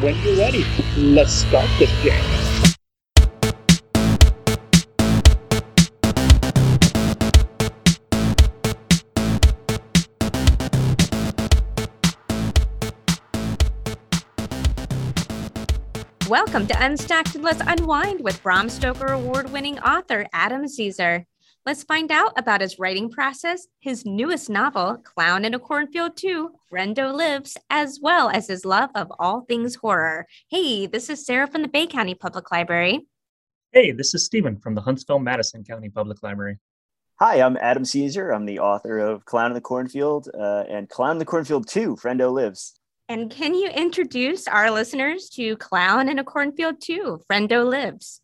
when you're ready. Let's start this game. Welcome to Unstacked Let's Unwind with Bram Stoker award winning author Adam Cesare. Let's find out about his writing process, his newest novel, Clown in a Cornfield 2, Frendo Lives, as well as his love of all things horror. Hey, this is Sarah from the Bay County Public Library. Hey, this is Stephen from the Huntsville Madison County Public Library. Hi, I'm Adam Cesare. I'm the author of Clown in the Cornfield uh, and Clown in the Cornfield 2, Frendo Lives. And can you introduce our listeners to Clown in a Cornfield 2, Frendo Lives?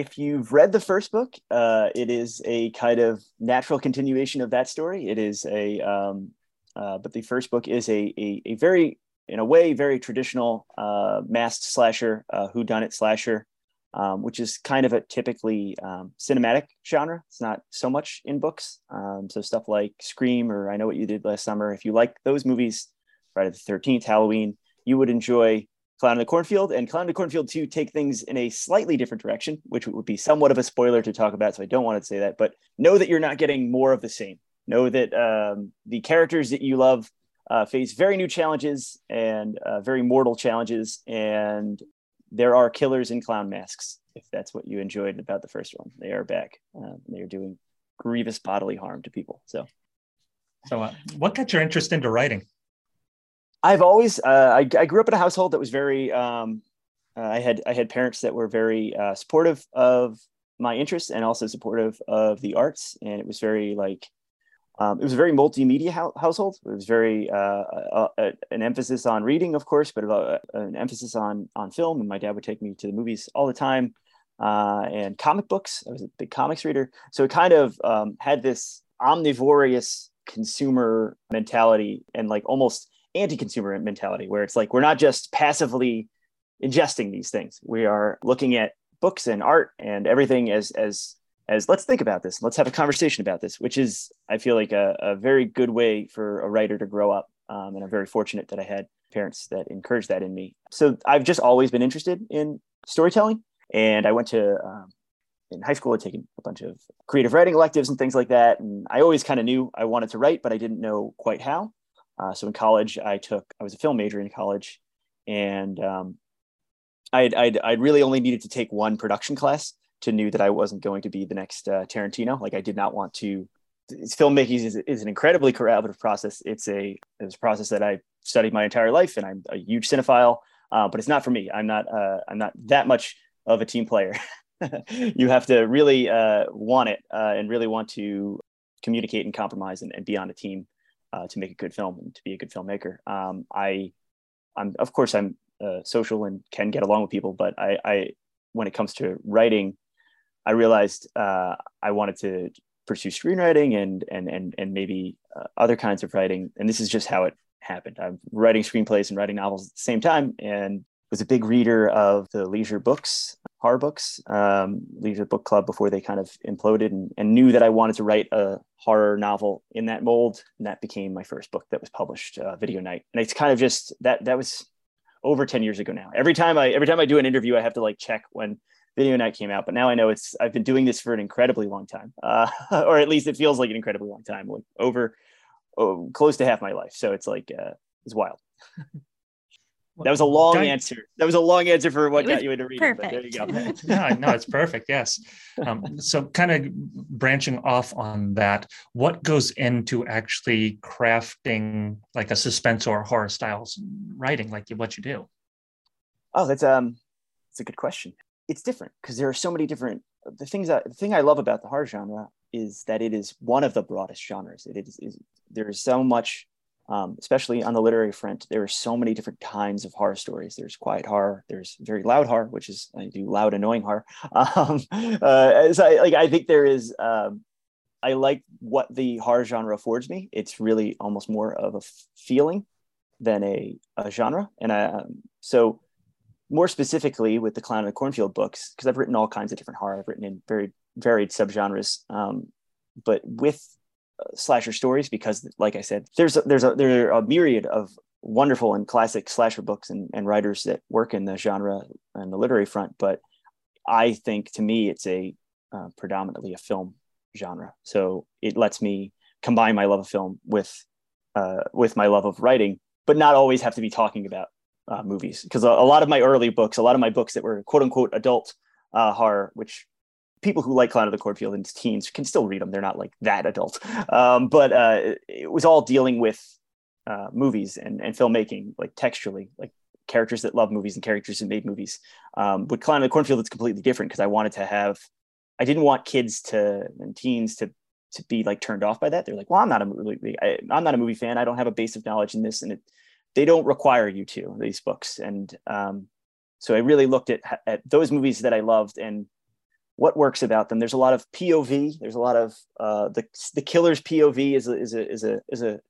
If you've read the first book, uh, it is a kind of natural continuation of that story. It is a, um, uh, but the first book is a, a, a, very, in a way, very traditional uh, masked slasher, uh, whodunit slasher, um, which is kind of a typically um, cinematic genre. It's not so much in books. Um, so stuff like Scream or I Know What You Did Last Summer. If you like those movies, Friday the 13th, Halloween, you would enjoy Clown in the Cornfield and Clown in the Cornfield 2 take things in a slightly different direction, which would be somewhat of a spoiler to talk about. So I don't want to say that, but know that you're not getting more of the same. Know that um, the characters that you love uh, face very new challenges and uh, very mortal challenges. And there are killers in clown masks, if that's what you enjoyed about the first one. They are back. Uh, they are doing grievous bodily harm to people. So, so uh, what got your interest into writing? I've always uh, I, I, grew up in a household that was very um, uh, I had I had parents that were very uh, supportive of my interests and also supportive of the arts. And it was very like um, it was a very multimedia ho- household. It was very uh, uh, uh, an emphasis on reading of course but an emphasis on on film. And my dad would take me to the movies all the time and comic books. I was a big comics reader. So it kind of um, had this omnivorous consumer mentality and like almost anti-consumer mentality where it's like we're not just passively ingesting these things. We are looking at books and art and everything as as as let's think about this. Let's have a conversation about this which is i feel like a, a very good way for a writer to grow up um, and i'm very fortunate that i had parents that encouraged that in me. So i've just always been interested in storytelling and i went to um, in high school i'd taken a bunch of creative writing electives and things like that and i always kind of knew i wanted to write but i didn't know quite how uh, so in college, I took I was a film major in college, and um, I'd, I'd, I'd really only needed to take one production class to knew that I wasn't going to be the next uh, Tarantino. Like I did not want to. Filmmaking is, is an incredibly collaborative process. It's a it's a process that I studied my entire life, and I'm a huge cinephile. Uh, but it's not for me. I'm not uh, I'm not that much of a team player. you have to really uh, want it uh, and really want to communicate and compromise and, and be on a team uh, to make a good film and to be a good filmmaker. Um, I, I'm of course I'm uh, social and can get along with people, but I, I when it comes to writing, I realized uh, I wanted to pursue screenwriting and and and and maybe uh, other kinds of writing. And this is just how it happened. I'm writing screenplays and writing novels at the same time, and was a big reader of the leisure books horror books, um, Leisure Book Club before they kind of imploded, and, and, knew that I wanted to write a horror novel in that mold. And that became my first book that was published, uh, Video Night. And it's kind of just that that was over 10 years ago now. Every time I every time I do an interview, I have to like check when Video Night came out. But now I know it's I've been doing this for an incredibly long time, uh, or at least it feels like an incredibly long time, like over oh, close to half my life. So it's like uh, it's wild. That was a long answer. That was a long answer for what got you into reading. Perfect. there you go. no, no, it's perfect. Yes. Um, so, kind of branching off on that, what goes into actually crafting like a suspense or horror styles writing, like what you do? Oh, that's um, it's a good question. It's different because there are so many different. The things that the thing I love about the horror genre is that it is one of the broadest genres. It is, is there is so much um, especially on the literary front, there are so many different kinds of horror stories. There's quiet horror, there's very loud horror, which is I do loud, annoying horror. Um, uh, so I, like I think there is. Um, I like what the horror genre affords me. It's really almost more of a feeling than a, a genre, and I, um, so more specifically with the Clown in the Cornfield books, because I've written all kinds of different horror. I've written in very varied subgenres, um, but with slasher stories because like i said there's a, there's a there are a myriad of wonderful and classic slasher books and, and writers that work in the genre and the literary front. But I think to me, it's a uh, predominantly a film genre. So it lets me combine my love of film with uh, with my love of writing, but not always have to be talking about uh, movies. Because a, a, lot of my early books, a lot of my books that were quote unquote adult uh, horror, which people who like Clown of the Cornfield and teens can still read them. They're not like that adult, um, but uh, it was all dealing with uh, movies and, and filmmaking, like textually, like characters that love movies and characters that made movies. Um, with Clown of the Cornfield, it's completely different because I wanted to have, I didn't want kids to and teens to to be like turned off by that. They're like, well, I'm not a movie, I, am not a movie fan. I don't have a base of knowledge in this, and it, they don't require you to these books. And um, so I really looked at at those movies that I loved and what works about them. There's a lot of POV. There's a lot of uh, the the killer's POV is a, is a is a is a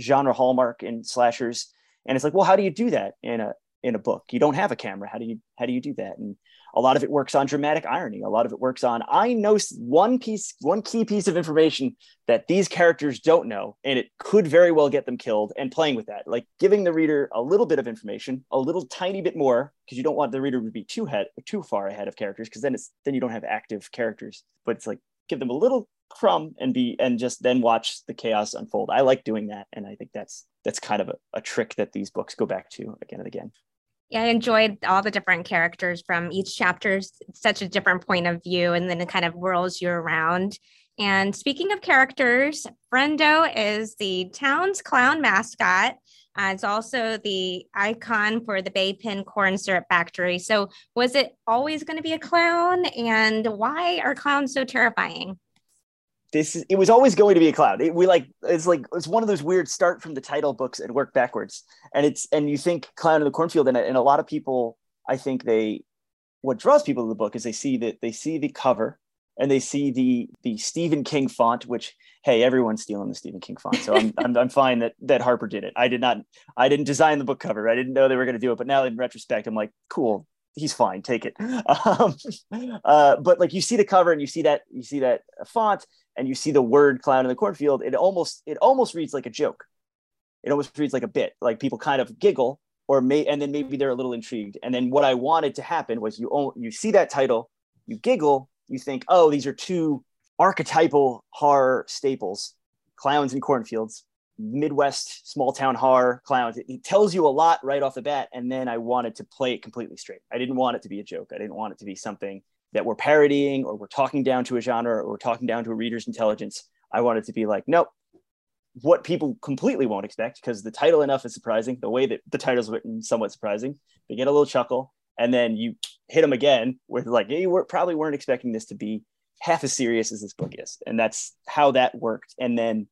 genre hallmark in slashers. And it's like, well, how do you do that in a in a book? You don't have a camera. How do you how do you do that? And a lot of it works on dramatic irony. A lot of it works on i know one piece one key piece of information that these characters don't know and it could very well get them killed and playing with that like giving the reader a little bit of information a little tiny bit more because you don't want the reader to be too head too far ahead of characters because then it's then you don't have active characters. But it's like give them a little crumb and be and just then watch the chaos unfold. I like doing that and i think that's that's kind of a, a trick that these books go back to again and again yeah, I enjoyed all the different characters from each chapter, such a different point of view, and then it kind of whirls you around. And speaking of characters, Frendo is the town's clown mascot. Uh, it's also the icon for the Baypen Corn Syrup Factory. So, was it always going to be a clown? And why are clowns so terrifying? This is, it was always going to be a cloud. It, we like it's like it's one of those weird start from the title books and work backwards. And it's and you think clown in the cornfield and, and a lot of people I think they what draws people to the book is they see that they see the cover and they see the the Stephen King font, which hey, everyone's stealing the Stephen King font, so I'm, I'm I'm fine that that Harper did it. I did not, I didn't design the book cover. I didn't know they were going to do it, but now in retrospect, I'm like, cool, he's fine, take it. Um, uh, but like you see the cover and you see that you see that font, and you see the word clown in the cornfield, it almost it almost reads like a joke. It almost reads like a bit, like people kind of giggle or may and then maybe they're a little intrigued. And then what I wanted to happen was you you see that title, you giggle, you think, oh, these are two archetypal horror staples, clowns in cornfields, Midwest small town horror clowns. It, it, tells you a lot right off the bat. And then I wanted to play it completely straight. I didn't want it to be a joke. I didn't want it to be something that we're parodying or we're talking down to a genre or we're talking down to a reader's intelligence. I wanted to be like, nope, what people completely won't expect because the title enough is surprising. The way that the title's written, somewhat surprising. They get a little chuckle, and then you hit them again with like, you probably weren't expecting this to be half as serious as this book is, and that's how that worked. And then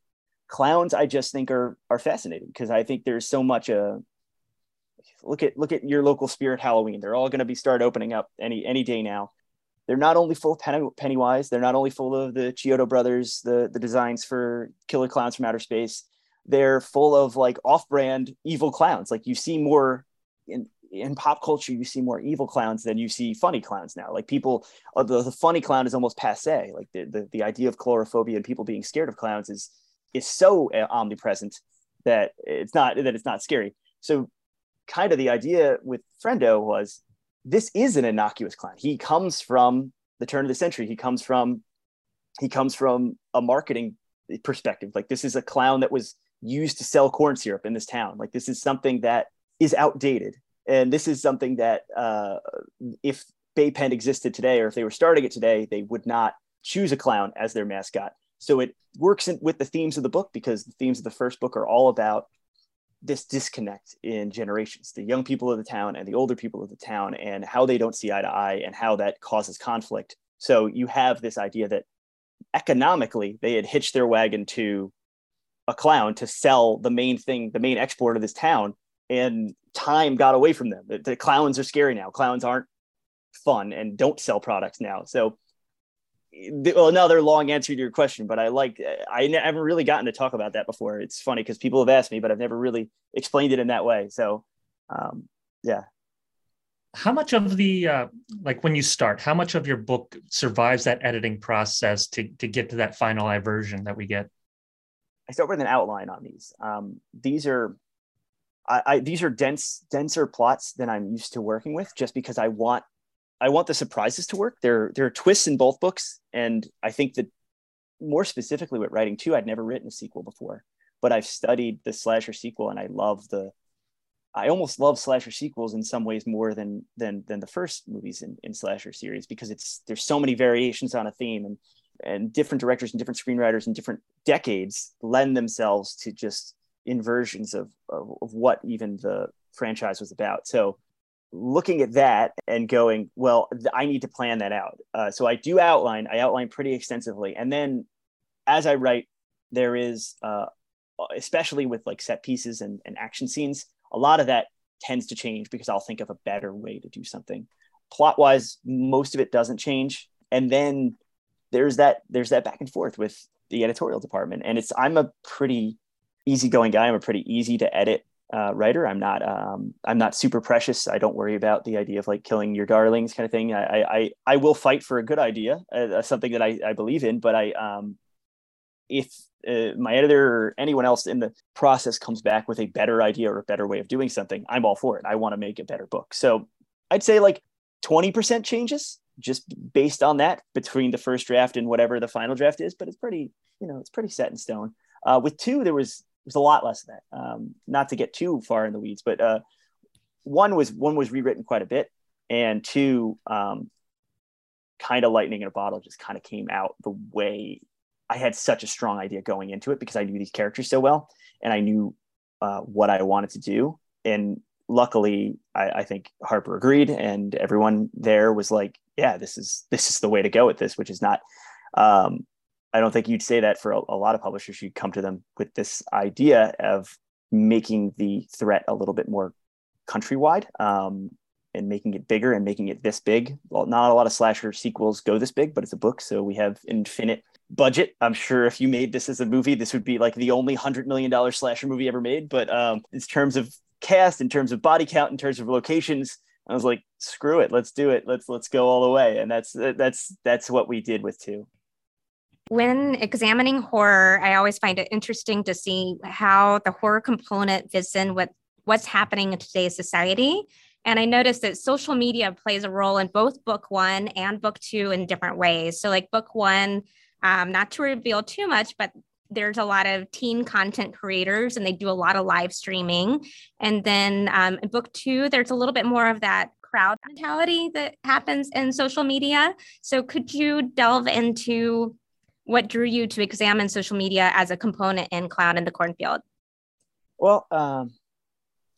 clowns, I just think are are fascinating because I think there's so much uh look at look at your local spirit Halloween. They're all going to be start opening up any any day now they're not only full of Pennywise, they're not only full of the Chiodo brothers, the, the designs for Killer Clowns from Outer Space, they're full of like off-brand evil clowns. Like you see more in, in pop culture, you see more evil clowns than you see funny clowns now. Like people, uh, the, the funny clown is almost passe. Like the, the, the idea of coulrophobia and people being scared of clowns is is so uh, omnipresent that it's not that it's not scary. So kind of the idea with Frendo was this is an innocuous clown. He comes from the turn of the century. He comes from he comes from a marketing perspective. Like this is a clown that was used to sell corn syrup in this town. Like this is something that is outdated, and this is something that uh, if Baypen existed today, or if they were starting it today, they would not choose a clown as their mascot. So it works in, with the themes of the book because the themes of the first book are all about this disconnect in generations the young people of the town and the older people of the town and how they don't see eye to eye and how that causes conflict. So you have this idea that economically they had hitched their wagon to a clown to sell the main thing the main export of this town and time got away from them. The, the clowns are scary now. Clowns aren't fun and don't sell products now. So well, another long answer to your question, but I like I haven't really gotten to talk about that before. It's funny because people have asked me, but I've never really explained it in that way. So, um, yeah. How much of the uh, like when you start, how much of your book survives that editing process to to get to that finalized version that we get? I start with an outline on these. Um, these are I, I these are dense denser plots than I'm used to working with, just because I want I want the surprises to work. There there are twists in both books, and I think that more specifically with writing too, I'd never written a sequel before, but I've studied the slasher sequel, and I love the I almost love slasher sequels in some ways more than than than the first movies in, in slasher series because it's there's so many variations on a theme and and different directors and different screenwriters in different decades lend themselves to just inversions of, of, of what even the franchise was about. So looking at that and going, well, I need to plan that out. Uh, so I do outline, I outline pretty extensively. And then as I write, there is, uh, especially with like set pieces and, and action scenes, a lot of that tends to change because I'll think of a better way to do something. Plot wise, most of it doesn't change. And then there's that there's that back and forth with the editorial department. And it's I'm a pretty easygoing guy. I'm a pretty easy to edit uh, writer. I'm not um, I'm not super precious. I don't worry about the idea of like killing your darlings kind of thing. I I I will fight for a good idea, uh, something that I, I believe in. But I um, if uh, my editor or anyone else in the process comes back with a better idea or a better way of doing something, I'm all for it. I want to make a better book. So I'd say like 20% changes just based on that between the first draft and whatever the final draft is. But it's pretty, you know, it's pretty set in stone. Uh, with two, there was was a lot less of that. Um, not to get too far in the weeds, but uh, one was one was rewritten quite a bit, and two, um, kind of lightning in a bottle just kind of came out the way I had such a strong idea going into it because I knew these characters so well and I knew uh, what I wanted to do. And luckily, I, I, think Harper agreed, and everyone there was like, "Yeah, this is this is the way to go with this," which is not. Um, I don't think you'd say that for a, a lot of publishers. You'd come to them with this idea of making the threat a little bit more countrywide um, and making it bigger and making it this big. Well, not a lot of slasher sequels go this big, but it's a book, so we have infinite budget. I'm sure if you made this as a movie, this would be like the only hundred million dollar slasher movie ever made. But um, in terms of cast, in terms of body count, in terms of locations, I was like, screw it, let's do it. Let's let's go all the way. And that's that's that's what we did with two. When examining horror, I always find it interesting to see how the horror component fits in with what's happening in today's society. And I noticed that social media plays a role in both book one and book two in different ways. So, like book one, um, not to reveal too much, but there's a lot of teen content creators and they do a lot of live streaming. And then um, in book two, there's a little bit more of that crowd mentality that happens in social media. So could you delve into what drew you to examine social media as a component in Clown in the Cornfield? Well, um,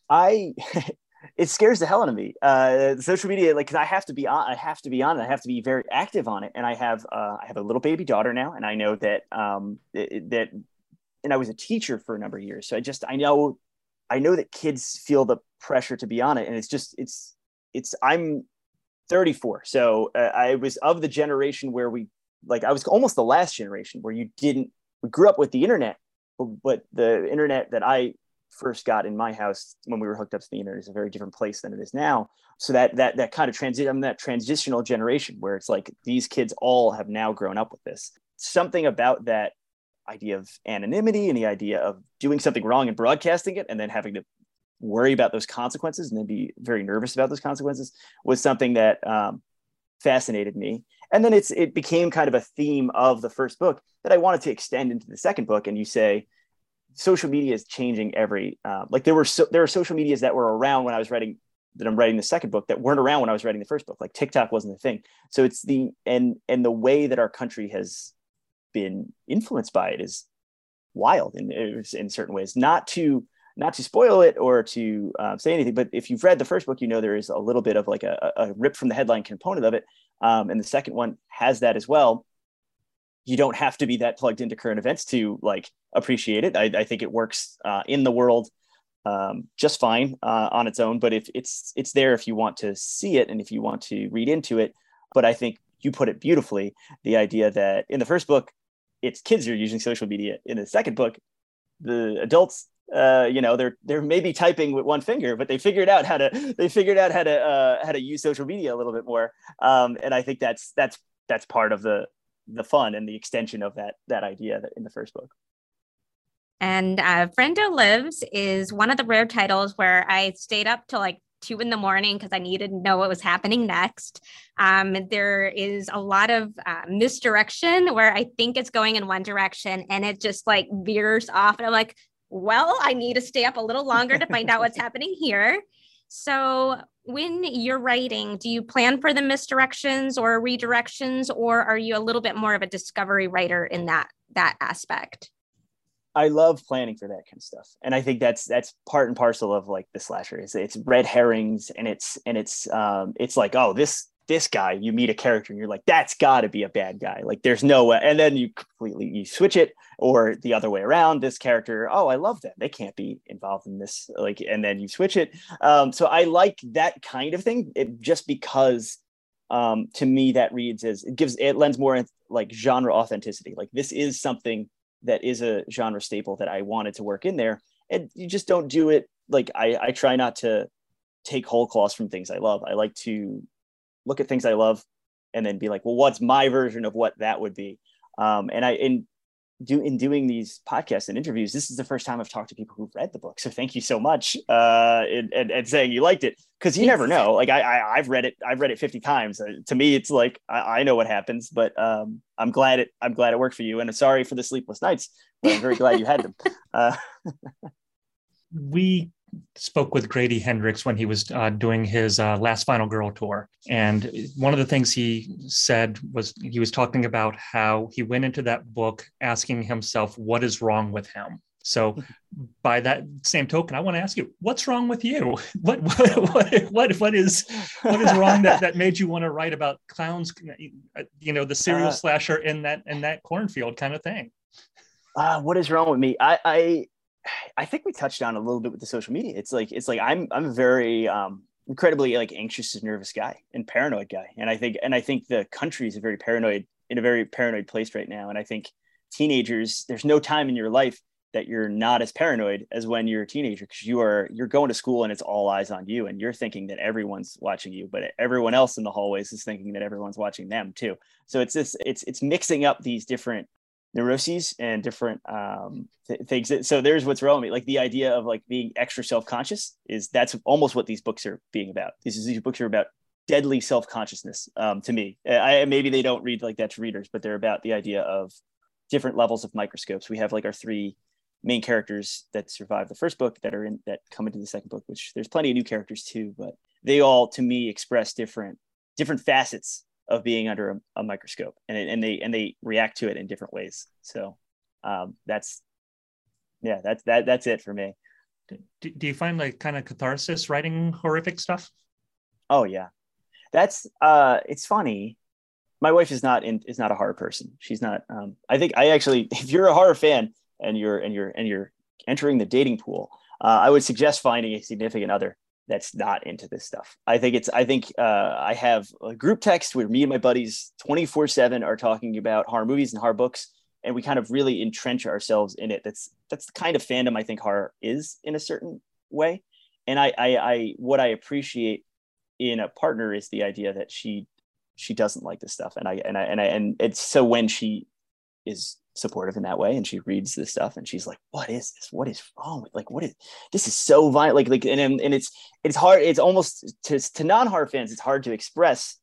I it scares the hell out of me. Uh, social media, like, cause I have to be on, I have to be on it. I have to be very active on it. And I have, uh, I have a little baby daughter now, and I know that, um, that, and I was a teacher for a number of years. So I just, I know, I know that kids feel the pressure to be on it, and it's just, it's, it's. I'm 34, so uh, I was of the generation where we, like, I was almost the last generation where you didn't. We grew up with the internet, but, but the internet that I first got in my house when we were hooked up to the internet is a very different place than it is now. So that that that kind of transit I'm that transitional generation where it's like these kids all have now grown up with this. Something about that idea of anonymity and the idea of doing something wrong and broadcasting it and then having to worry about those consequences and then be very nervous about those consequences was something that um, fascinated me. And then it's it became kind of a theme of the first book that I wanted to extend into the second book. And you say, social media is changing every uh, like there were so, there are social medias that were around when I was writing that I'm writing the second book that weren't around when I was writing the first book. Like TikTok wasn't a thing. So it's the and and the way that our country has been influenced by it is wild in in certain ways. Not to not to spoil it or to uh, say anything, but if you've read the first book, you know there is a little bit of like a, a rip from the headline component of it, um, and the second one has that as well you don't have to be that plugged into current events to like appreciate it. I, I think it works uh, in the world um, just fine uh, on its own. But if it's it's there if you want to see it and if you want to read into it. But I think you put it beautifully. The idea that in the first book, it's kids who are using social media. In the second book, the adults uh, you know they're they're maybe typing with one finger but they figured out how to they figured out how to uh, how to use social media a little bit more um, and i think that's that's that's part of the the fun and the extension of that that idea in the first book And uh, Frendo Lives is one of the rare titles where I stayed up till like two in the morning because I needed to know what was happening next. Um, there is a lot of uh, misdirection where I think it's going in one direction and it just like veers off. And I'm like, well, I need to stay up a little longer to find out what's happening here. So, when you're writing, do you plan for the misdirections or redirections, or are you a little bit more of a discovery writer in that that aspect? I love planning for that kind of stuff, and I think that's that's part and parcel of like the slasher. Is it's red herrings, and it's and it's um it's like oh this this guy you meet a character and you're like that's got to be a bad guy. Like there's no way. And then you completely you switch it or the other way around. This character oh i love them. They can't be involved in this like and then you switch it. Um, so i like that kind of thing it, just because um, to me that reads as it gives it lends more like genre authenticity. Like this is something that is a genre staple that i wanted to work in there and you just don't do it. Like i i try not to take whole cloths from things i love. I like to look at things I love and then be like, well, what's my version of what that would be? Um, and I, in do in doing these podcasts and interviews, this is the first time I've talked to people who've read the book. So thank you so much. Uh, and, and, and saying you liked it. Cause you never know. Like I, I have read it, I've read it 50 times. Uh, to me, it's like, I, I know what happens, but um, I'm glad it, I'm glad it worked for you. And I'm sorry for the sleepless nights, but I'm very glad you had them. Uh, we spoke with Grady Hendrix when he was uh, doing his uh, last Final Girl tour. And one of the things he said was he was talking about how he went into that book asking himself, what is wrong with him? So, by that same token, I want to ask you, what's wrong with you? What what what what, what is what is wrong that, that made you want to write about clowns? You know, the serial uh, slasher in that in that cornfield kind of thing. Uh, what is wrong with me? I, I I think we touched on a little bit with the social media. It's like it's like I'm I'm a very um, incredibly like anxious and nervous guy and paranoid guy, and I think and I think the country is a very paranoid in a very paranoid place right now. And I think teenagers, there's no time in your life that you're not as paranoid as when you're a teenager because you are you're going to school and it's all eyes on you and you're thinking that everyone's watching you but everyone else in the hallways is thinking that everyone's watching them too so it's this it's it's mixing up these different neuroses and different um, th- things. So there's what's wrong with me. Like the idea of like being extra self-conscious is that's almost what these books are being about. These is, these books are about deadly self-consciousness um, to me. I, maybe they don't read like that to readers, but they're about the idea of different levels of microscopes. We have like our three main characters that survive the first book that are in that come into the second book, which there's plenty of new characters too, but they all to me express different different facets of being under a, a microscope and, and they and they react to it in different ways. So um, that's yeah that's that that's it for me. Do, do you find like kind of catharsis writing horrific stuff? Oh yeah. That's uh it's funny. My wife is not in is not a horror person. She's not um i think i actually if you're a horror fan and you're and you're and you're entering the dating pool uh, i would suggest finding a significant other that's not into this stuff. I think it's, I think uh, I have a group text where me and my buddies 24 seven are talking about horror movies and horror books. And we kind of really entrench ourselves in it. That's, that's the kind of fandom I think horror is in a certain way. And I, I, I what I appreciate in a partner is the idea that she, she doesn't like this stuff. And I, and I, and I, and it's so when she is supportive in that way and she reads this stuff and she's like what is this? What is wrong with like what is this is so violent like like and, and it's it's hard it's almost to, to non-hard fans it's hard to express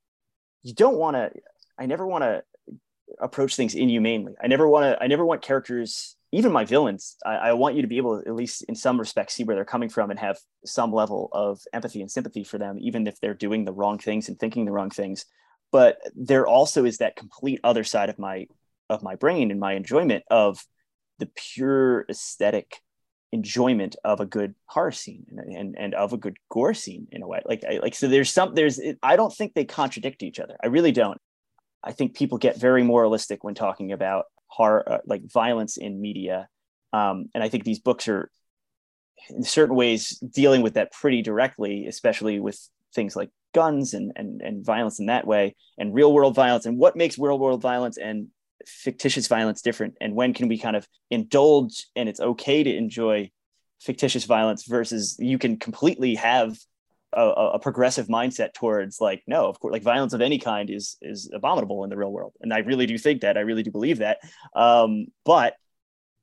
you don't want to i never want to approach things inhumanely. I never want to i never want characters even my villains I, I want you to be able to at least in some respects see where they're coming from and have some level of empathy and sympathy for them even if they're doing the wrong things and thinking the wrong things. But there also is that complete other side of my of my brain and my enjoyment of the pure aesthetic enjoyment of a good horror scene and, and, and of a good gore scene in a way. Like I, like so there's some there's i don't think they contradict each other. I really don't. I think people get very moralistic when talking about horror uh, like violence in media. Um, and i think these books are in certain ways dealing with that pretty directly especially with things like guns and, and and violence in that way and real world violence and what makes real world violence and fictitious violence different? And when can we kind of indulge and it's okay to enjoy fictitious violence versus you can completely have a, a, progressive mindset towards like no of course like violence of any kind is is abominable in the real world. And i really do think that. I really do believe that. Um, but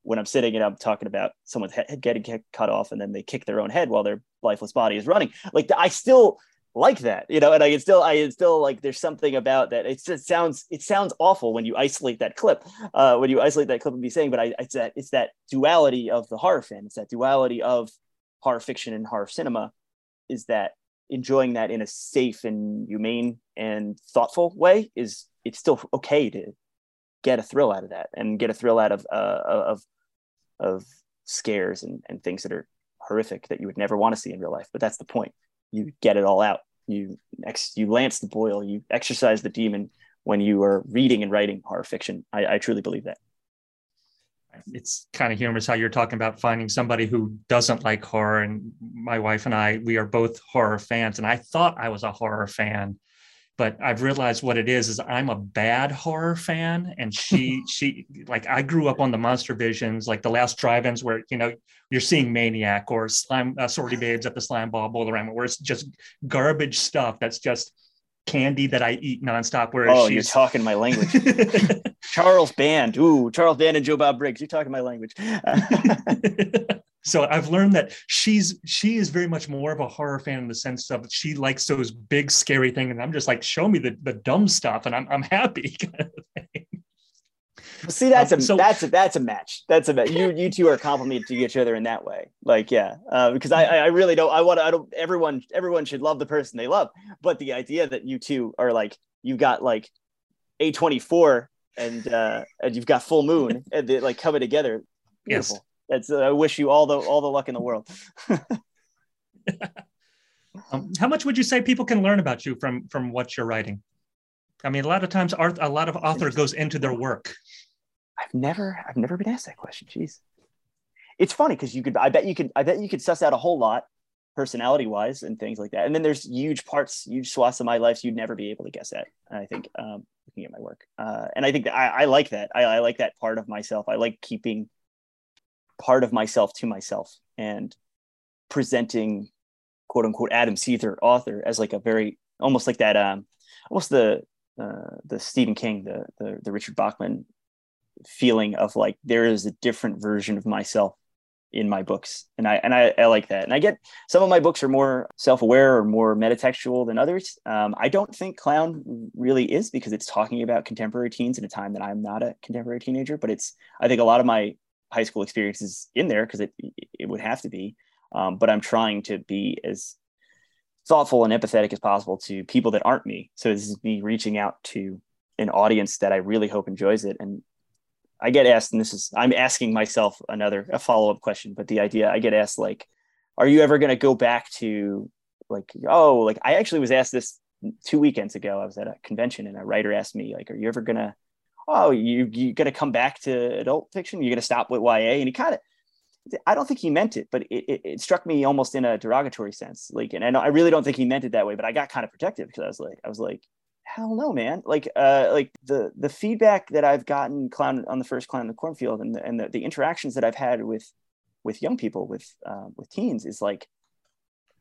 when I'm sitting and I'm talking about someone's head getting cut off and then they kick their own head while their lifeless body is running. Like I still like that, you know, and I can still, I can still like, there's something about that. It just sounds, it sounds awful when you isolate that clip, uh, when you isolate that clip and be saying, but I, it's that, it's that duality of the horror fan. It's that duality of horror fiction and horror cinema is that enjoying that in a safe and humane and thoughtful way is it's still okay to get a thrill out of that and get a thrill out of, uh, of, of scares and, and things that are horrific that you would never want to see in real life. But that's the point you get it all out. You ex- you lance the boil. You exercise the demon when you are reading and writing horror fiction. I, I truly believe that. It's kind of humorous how you're talking about finding somebody who doesn't like horror. And my wife and I, we are both horror fans. And I thought I was a horror fan but I've realized what it is is I'm a bad horror fan and she she like I grew up on the monster visions like the last drive-ins where you know you're seeing Maniac or Slime uh, Sorority Babes at the Slime Ball Bowl around where it's just garbage stuff that's just candy that I eat nonstop. Where oh, you're talking my language. Charles Band, ooh, Charles Band and Joe Bob Briggs, you're talking my language. so I've learned that she's she is very much more of a horror fan in the sense of she likes those big scary things, and I'm just like, show me the the dumb stuff, and I'm I'm happy. Well, see, that's um, a so, that's a that's a match. That's a match. You you two are complimenting to each other in that way. Like, yeah, uh, because I I really don't. I want I don't. Everyone everyone should love the person they love, but the idea that you two are like you've got like a twenty four and uh and you've got full moon and they like coming together. Beautiful. Yes. That's uh, I wish you all the all the luck in the world. um, how much would you say people can learn about you from from what you're writing? I mean, a lot of times, art, a lot of author goes into their work. I've never, I've never been asked that question. Jeez, it's funny because you could, I bet you could, I bet you could suss out a whole lot, personality wise, and things like that. And then there's huge parts, huge swaths of my life you'd never be able to guess at. I think, um, looking at my work, uh, and I think that I, I like that. I, I like that part of myself. I like keeping part of myself to myself and presenting quote unquote Adam Cesare author as like a very almost like that um almost the uh, the Stephen King the, the the Richard Bachman feeling of like there is a different version of myself in my books. And I and I, I like that. And I get some of my books are more self-aware or more metatextual than others. Um, I don't think clown really is because it's talking about contemporary teens in a time that I'm not a contemporary teenager but it's I think a lot of my high school experiences in there because it it would have to be. Um, but I'm trying to be as thoughtful and empathetic as possible to people that aren't me. So this is me reaching out to an audience that I really hope enjoys it. And I get asked, and this is I'm asking myself another a follow up question, but the idea I get asked like, are you ever going to go back to like oh like I actually was asked this two weekends ago. I was at a convention and a writer asked me like, are you ever going to oh, you you going to come back to adult fiction. You're going to stop with YA, and he kind of. I don't think he meant it, but it, it, it, struck me almost in a derogatory sense. Like, and I, I really don't think he meant it that way, but I got kind of protective because I was like, I was like, hell no, man. Like, uh, like the the feedback that I've gotten clown on the first clown in the cornfield and the, and the, the interactions that I've had with with young people, with uh, with teens, is like,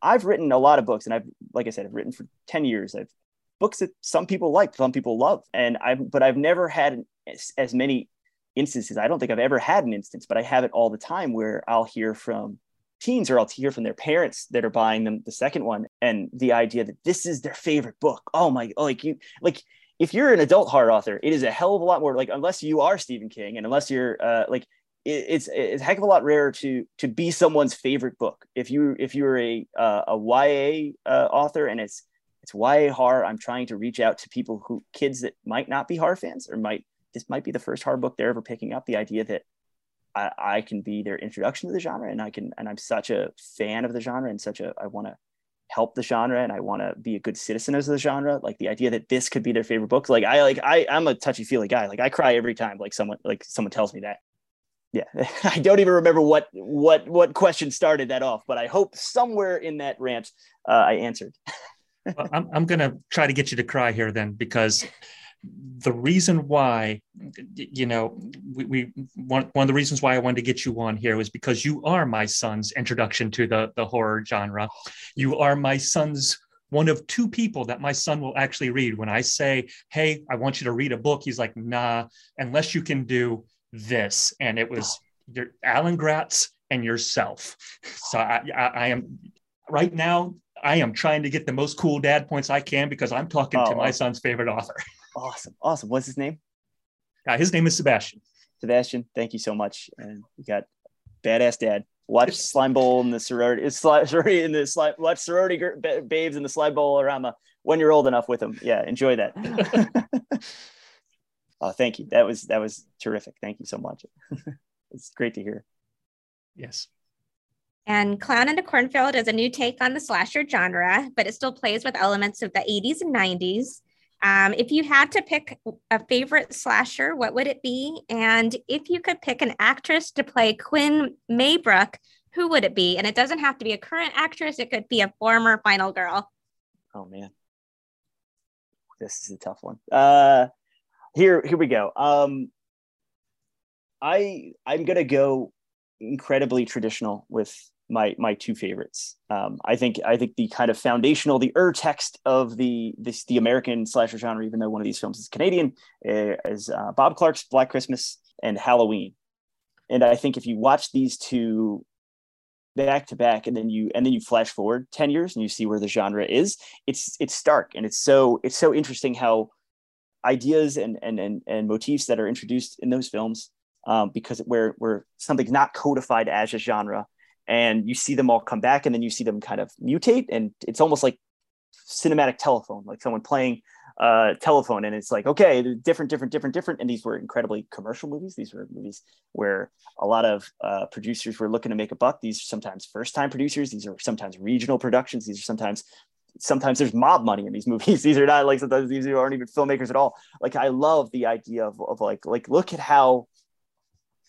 I've written a lot of books, and I've, like I said, I've written for ten years. I've books that some people like, some people love. And I've, but I've never had as, as many instances. I don't think I've ever had an instance, but I have it all the time where I'll hear from teens or I'll hear from their parents that are buying them the second one. And the idea that this is their favorite book. Oh my, like you, like if you're an adult hard author, it is a hell of a lot more like, unless you are Stephen King and unless you're uh, like, it's it's a heck of a lot rarer to to be someone's favorite book. If you if you're a uh, a YA uh, author and it's it's YA horror. I'm trying to reach out to people who kids that might not be horror fans or might this might be the first horror book they're ever picking up. The idea that I, I can be their introduction to the genre, and I can and I'm such a fan of the genre and such a I want to help the genre and I want to be a good citizen of the genre. Like the idea that this could be their favorite book. Like I like I I'm a touchy feely guy. Like I cry every time like someone like someone tells me that. Yeah, I don't even remember what what what question started that off, but I hope somewhere in that rant uh, I answered. well, I'm, I'm going to try to get you to cry here then, because the reason why, you know, we, we one, one of the reasons why I wanted to get you on here was because you are my son's introduction to the, the horror genre. You are my son's one of two people that my son will actually read. When I say, Hey, I want you to read a book, he's like, nah, unless you can do this. And it was your Alan Gratz and yourself. So I, I, I am right now. I am trying to get the most cool dad points I can because I'm talking Oh, to my awesome. son's favorite author. Awesome. Awesome. What's his name? Uh, his name is Sebastian. Sebastian. Thank you so much. And we got badass dad. Watch Slime Bowl in the sorority. Sorority in the slime. Watch sorority babes in the slime bowl around when you're old enough with them. Yeah, enjoy that. oh, thank you. That was that was terrific. Thank you so much. it's great to hear. Yes. And Clown in the Cornfield is a new take on the slasher genre, but it still plays with elements of the 80s and 90s. Um, if you had to pick a favorite slasher, what would it be? And if you could pick an actress to play Quinn Maybrook, who would it be? And it doesn't have to be a current actress, it could be a former final girl. Oh man, this is a tough one. Uh, here, here we go. Um, I I'm gonna go incredibly traditional with my my two favorites. Um, I think I think the kind of foundational, the ur text of the this the American slasher genre, even though one of these films is Canadian, uh, is uh, Bob Clark's Black Christmas and Halloween. And I think if you watch these two back to back and then you and then you flash forward 10 years and you see where the genre is it's it's stark and it's so it's so interesting how ideas and and and, and motifs that are introduced in those films um, because where where something's not codified as a genre and you see them all come back and then you see them kind of mutate and it's almost like cinematic telephone like someone playing uh telephone and it's like okay different different different different and these were incredibly commercial movies. These were movies where a lot of uh, producers were looking to make a buck. These are sometimes first time producers. These are sometimes regional productions. These are sometimes sometimes there's mob money in these movies. These are not like sometimes these aren't even filmmakers at all. Like i love the idea of, of like like look at how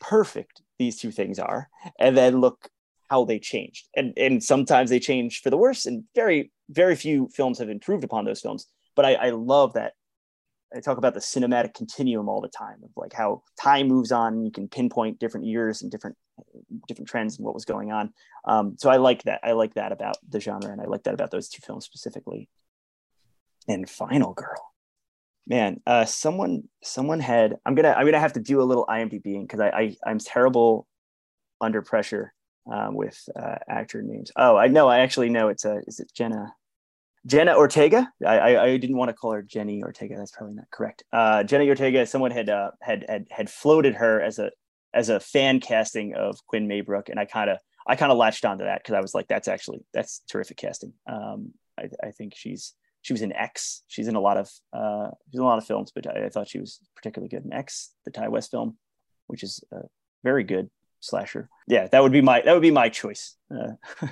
perfect these two things are and then look how they changed and and sometimes they change for the worse and very very few films have improved upon those films but I, I love that I talk about the cinematic continuum all the time of like how time moves on and you can pinpoint different years and different different trends and what was going on. Um, so I like that. I like that about the genre and I like that about those two films specifically. And Final Girl. Man, uh, someone someone had I'm gonna I'm gonna have to do a little IMDBing because I, I I'm terrible under pressure um, with uh, actor names. Oh, I know. I actually know it's a is it Jenna Jenna Ortega. I, I, I didn't want to call her Jenny Ortega. That's probably not correct. Uh, Jenna Ortega. Someone had uh, had had had floated her as a as a fan casting of Quinn Maybrook, and I kind of I kind of latched onto that because I was like, that's actually that's terrific casting. Um, I, I think she's she was in X. She's in a lot of uh, she's in a lot of films, but I, I thought she was particularly good in X, the Ti West film, which is a very good slasher. Yeah, that would be my that would be my choice. Uh,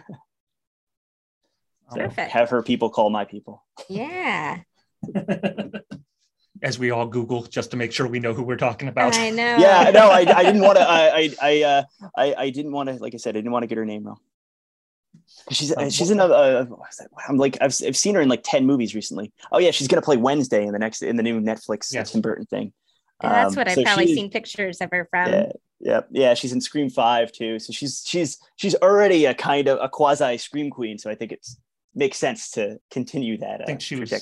so Perfect. have her people call my people. Yeah, As we all Google just to make sure we know who we're talking about. I know. Yeah, no, I, I didn't want to. I I I, uh, I I didn't want to. Like I said, I didn't want to get her name wrong. She's Um, she's in a, uh, I'm like I've, I've seen her in like ten movies recently. Oh yeah, she's gonna play Wednesday in the next in the new Netflix uh, Yes. Tim Burton thing. And that's Um, what I've so probably she- seen pictures of her from. Yeah, yeah, yeah. She's in Scream Five too. So she's she's she's already a kind of a quasi Scream queen. So I think it's makes sense to continue that uh, think she was- I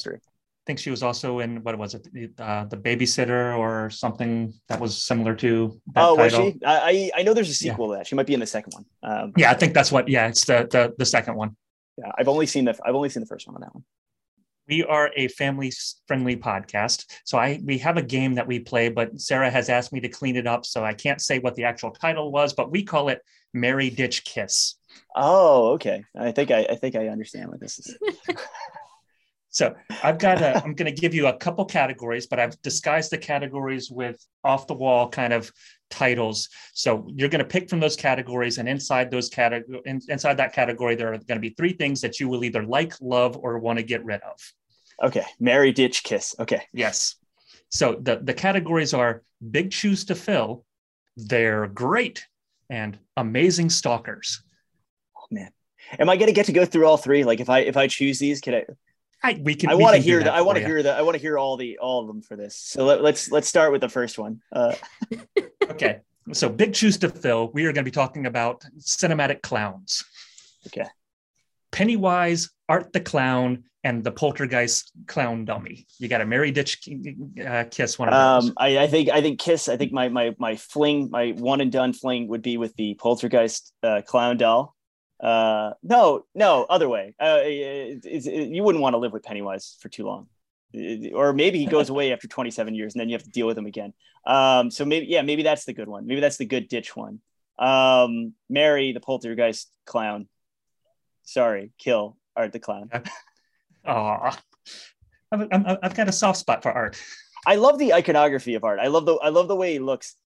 think she was also in what was it, uh, the babysitter or something that was similar to that Oh, was she? I I I know there's a Yeah. sequel to that. She might be in the second one. Um, Yeah, I think that's what. Yeah, it's the the, the second one. yeah, I've only seen the I've only seen the first one on that one. We are a family friendly podcast so i we have a game that we play but sarah has asked me to clean it up so i can't say what the actual title was but we call it mary ditch kiss Oh, okay. I think I, I think I understand what this is. so i've got a i'm going to give you a couple categories but i've disguised the categories with off the wall kind of titles so you're going to pick from those categories and inside those category inside that category there are going to be three things that you will either like love or want to get rid of Okay, Mary Ditch Kiss. Okay, Yes. So the, the categories are big shoes to fill, they're great, and amazing stalkers. oh man, am I gonna get to go through all three? Like if I if I choose these, can I? I we can I want to can hear that. I want to you. hear that. I want to hear all the all of them for this. So let, let's let's start with the first one. Uh, Okay. So big shoes to fill. We are going to be talking about cinematic clowns. Okay. Pennywise, Art the Clown, and the Poltergeist Clown Dummy. You got a Mary Ditch uh, Kiss one of those. Um, I, I think I think Kiss. I think my my my fling, my one and done fling would be with the Poltergeist uh, clown doll. Uh, no, no, other way. Uh, it, it, it, you wouldn't want to live with Pennywise for too long, or maybe he goes away after 27 years, and then you have to deal with him again. Um, so maybe yeah, maybe that's the good one. Maybe that's the good ditch one. Um, Mary the Poltergeist clown. Sorry, kill Art the clown. Aw. I've, I've got a soft spot for art. I love the iconography of art. I love the I love the way he looks.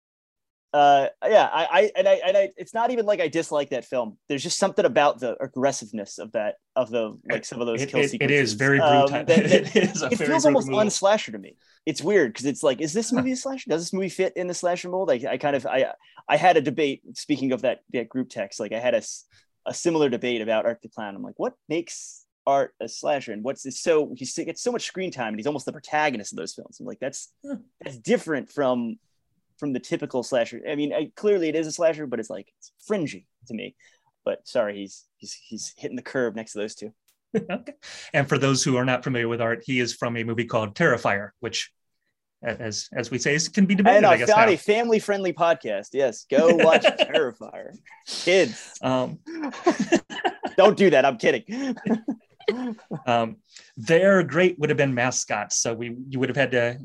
Uh, yeah, I, I and I and I. It's not even like I dislike that film. There's just something about the aggressiveness of that of the like some of those It, kill it- it sequences. is very um, brutal. that- it is a it very feels almost movie. unslasher to me. It's weird because it's like, is this movie a slasher? Does this movie fit in the slasher mold? I, I kind of I I had a debate. Speaking of that, that group text, like I had a a similar debate about Art the Clown. I'm like, what makes Art a slasher, and what's this? So he gets so much screen time, and he's almost the protagonist of those films. I'm like, that's Hmm. that's different from from the typical slasher. I mean, I, clearly it is a slasher, but it's like it's fringy to me. But sorry, he's he's he's hitting the curve next to those two. okay. And for those who are not familiar with art, he is from a movie called Terrifier, which, as as we say, can be debated. And I I guess found now. a family friendly podcast. Yes, go watch Terrifier. Kids, Um, don't do that. I'm kidding. um, their great would have been mascots. So we you would have had to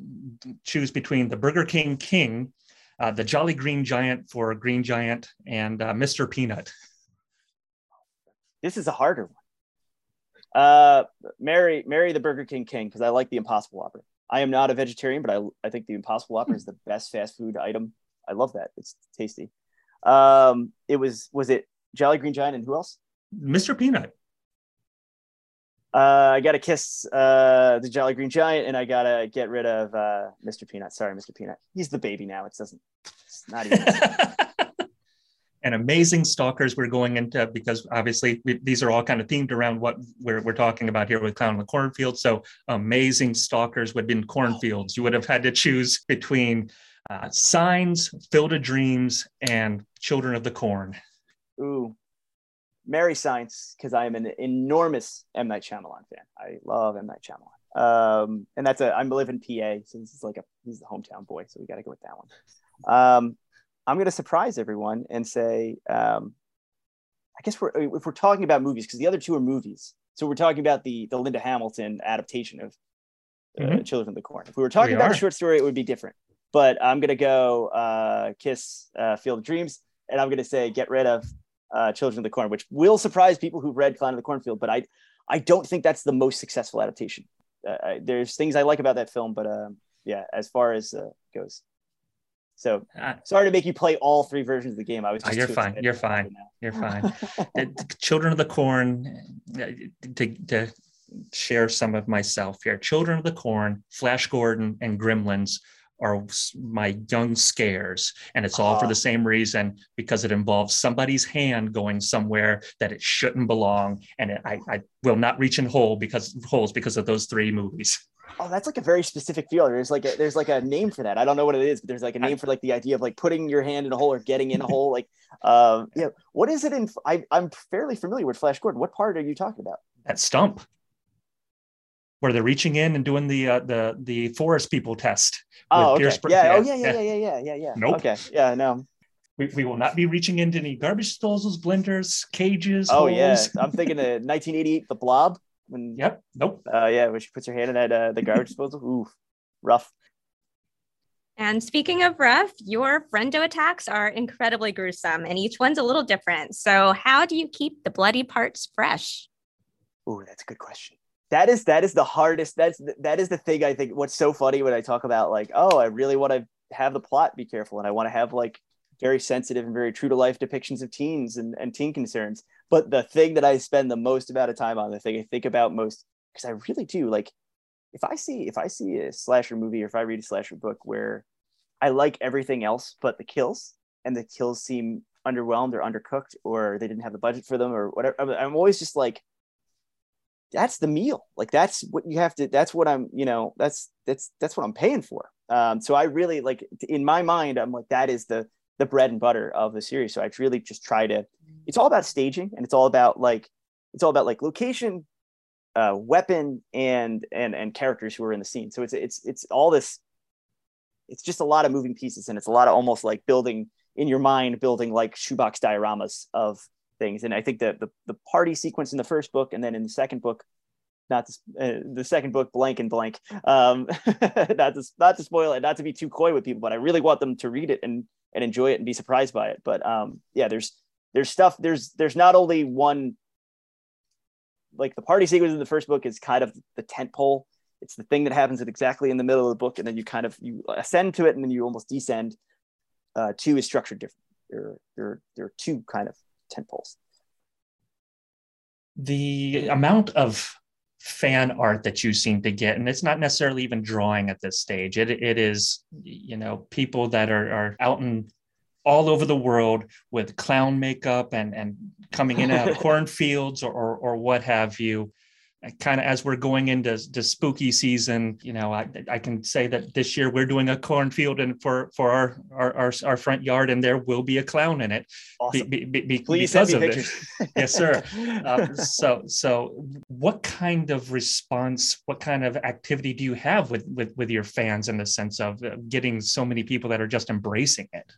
choose between the Burger King King, uh, the Jolly Green Giant for Green Giant, and uh, Mr. Peanut. this is a harder one. Uh, Marry, Marry the Burger King King because I like the Impossible Whopper. I am not a vegetarian, but I I think the Impossible Whopper is the best fast food item. I love that. It's tasty. Um, it was was it Jolly Green Giant and who else? Mr. Peanut. Uh, I gotta kiss uh the Jolly Green Giant, and I gotta get rid of uh Mr. Peanut. Sorry, Mr. Peanut. He's the baby now. It doesn't. It's not even. and amazing stalkers we're going into because obviously we, these are all kind of themed around what we're, we're talking about here with clown in the cornfield so amazing stalkers would have been cornfields you would have had to choose between uh, signs field of dreams and children of the corn Ooh, Marry Signs because I am an enormous M Night Shyamalan fan. I love M Night Shyamalan. Um, and that's a I'm live in PA, so this is like a he's the hometown boy, so we got to go with that one. Um, I'm gonna surprise everyone and say, um, I guess we're if we're talking about movies because the other two are movies, so we're talking about the the Linda Hamilton adaptation of uh, Mhm. Children of the Corn. If we were talking We about are. a short story, it would be different. But I'm gonna go uh, Kiss uh, Field of Dreams, and I'm gonna say get rid of uh, Children of the Corn, which will surprise people who've read Clown of the Cornfield. But I, I don't think that's the most successful adaptation. Uh, I, there's things I like about that film, but um, yeah, as far as uh, goes. So Uh, sorry to make you play all three versions of the game. I was Oh, just you're fine. You're fine. you're fine The- the children of the corn uh, to, to share some of myself here children of the corn flash gordon and gremlins are my young scares and it's all for Ah. the same reason because it involves somebody's hand going somewhere that it shouldn't belong and it, I, I will not reach in hole because holes because of those three movies Oh, that's like a very specific feeling. There's like a there's like a name for that. I don't know what it is, but there's like a name for like the idea of like putting your hand in a hole or getting in a hole. Like, um, yeah. What is it in? I, I'm fairly familiar with Flash Gordon. What part are you talking about? that stump where they're reaching in and doing the uh, the the forest people test Oh, okay. Pierce Br- yeah. Oh, yeah, yeah, yeah, yeah. yeah, yeah, yeah, yeah. Nope. Okay. Yeah. No. we, we will not be reaching into any garbage disposals blenders cages Oh, yeah. I'm thinking of 1988, The Blob. When Yep. Nope. uh, yeah, when she puts her hand in that uh, the garbage disposal. Ooh, rough. And speaking of rough, your Frendo attacks are incredibly gruesome, and each one's a little different. So, how do you keep the bloody parts fresh? Ooh, that's a good question. That is that is the hardest. That's that is the thing I think. What's so funny when I talk about like, oh, I really want to have the plot be careful, and I want to have like very sensitive and very true to life depictions of teens and, and teen concerns. But the thing that I spend the most amount of time on, the thing I think about most, because I really do like, if I see if I see a slasher movie or if I read a slasher book where I like everything else but the kills, and the kills seem underwhelmed or undercooked, or they didn't have the budget for them or whatever, I'm- I'm always just like that's the meal like that's what you have to that's what i'm you know that's that's that's what i'm paying for um so i really like in my mind i'm like that is the the bread and butter of the series so i really just try to it's all about staging and it's all about like it's all about like location, uh, weapon, and and and characters who are in the scene. So it's it's it's all this. It's just a lot of moving pieces, and it's a lot of almost like building in your mind, building like shoebox dioramas of things. And I think that the the party sequence in the first book, and then in the second book, not uh, the second book blank and blank um not to not to spoil it not to be too coy with people but i really want them to read it and and enjoy it and be surprised by it. But um yeah there's there's stuff there's there's not only one like the party sequence in the first book is kind of the tent pole it's the thing that happens at exactly in the middle of the book and then you kind of you ascend to it and then you almost descend. Uh two is structured different there there there are two kind of tent poles the amount of fan art that you seem to get and it's not necessarily even drawing at this stage. It, it is you know people that are, are out in all over the world with clown makeup and and coming in out of cornfields or, or, or what have you kind of as we're going into the spooky season, you know, I, I can say that this year we're doing a cornfield and for for our, our our, our front yard, and there will be a clown in it. Awesome. Be, be, be, Please because send me of pictures. it. yes, sir. Um, so so what kind of response, what kind of activity do you have with with with your fans in the sense of uh, getting so many people that are just embracing it?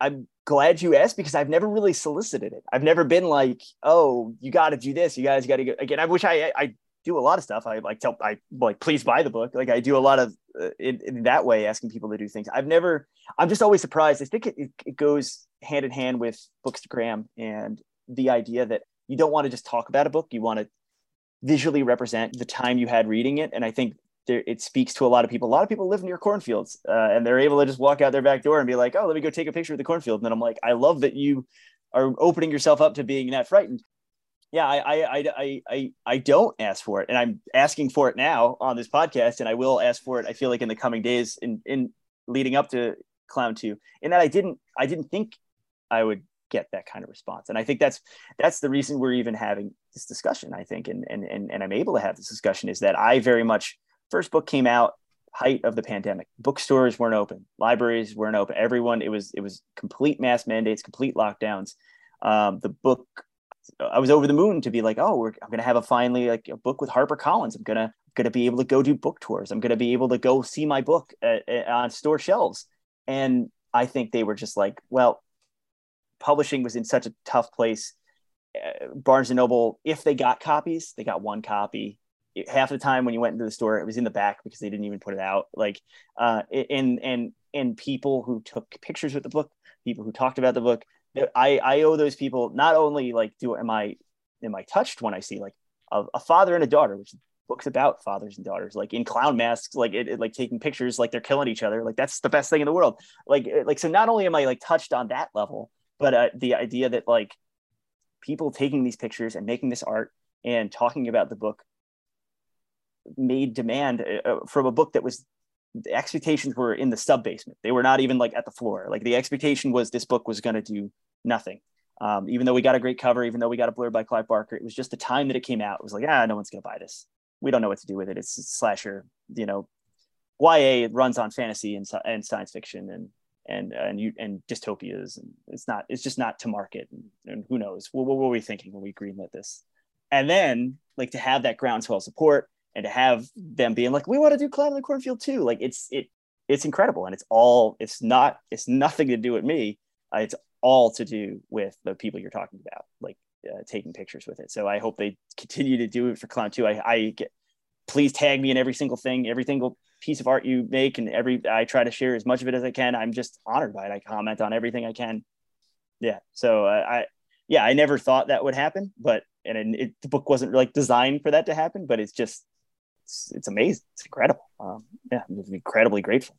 I'm glad you asked because I've never really solicited it. I've never been like, oh, you got to do this. You guys got to go again. I wish I I do a lot of stuff. I like tell I like please buy the book. Like I do a lot of uh, in, in, that way, asking people to do things. I've never. I'm just always surprised. I think it, it, goes hand in hand with Bookstagram and the idea that you don't want to just talk about a book. You want to visually represent the time you had reading it. And I think there, it speaks to a lot of people. A lot of people live near cornfields, uh, and they're able to just walk out their back door and be like, "Oh, let me go take a picture of the cornfield." And then I'm like, I love that you are opening yourself up to being that frightened yeah, I, I, I, I, I don't ask for it, and I'm asking for it now on this podcast, and I will ask for it. I feel like in the coming days, in in leading up to Clown Two, in that I didn't, I didn't think I would get that kind of response, and I think that's that's the reason we're even having this discussion. I think, and and and, and I'm able to have this discussion is that I very much first book came out height of the pandemic. Bookstores weren't open, libraries weren't open. Everyone, it was it was complete mass mandates, complete lockdowns. Um, the book I was over the moon to be like, oh, I'm going to have a finally like a book with Harper Collins. I'm going to going to be able to go do book tours. I'm going to be able to go see my book at, at, on store shelves. And I think they were just like, well, publishing was in such a tough place. Uh, Barnes and Noble, if they got copies, they got one copy. It, half the time when you went into the store, it was in the back because they didn't even put it out. Like, uh, and and and people who took pictures with the book, people who talked about the book, I I owe those people not only like do am I am I touched when I see like a, a father and a daughter, which books about fathers and daughters, like in clown masks, like it, it, like taking pictures like they're killing each other, like that's the best thing in the world. Like like so not only am I like touched on that level, but uh, the idea that like people taking these pictures and making this art and talking about the book made demand uh, uh from a book that was the expectations were in the sub basement. They were not even like at the floor. Like the expectation was this book was going to do nothing. Um, even though we got a great cover, even though we got a blurb by Clive Barker, it was just the time that it came out. It was like, ah, no one's going to buy this. We don't know what to do with it. It's slasher, you know, YA runs on fantasy and, and science fiction and and and you and dystopias and it's not it's just not to market and, and who knows what, what were we thinking when we greenlit this and then like to have that groundswell support and to have them being like we want to do clown in the cornfield too like it's it it's incredible and it's all it's not it's nothing to do with me uh, it's all to do with the people you're talking about, like uh, taking pictures with it. So I hope they continue to do it for Clown Two. I, I get, please tag me in every single thing, every single piece of art you make, and every I try to share as much of it as I can. I'm just honored by it. I comment on everything I can. Yeah. So uh, I, yeah, I never thought that would happen, but and it, the book wasn't like designed for that to happen, but it's just it's, it's amazing. It's incredible. Um, yeah, I'm incredibly grateful.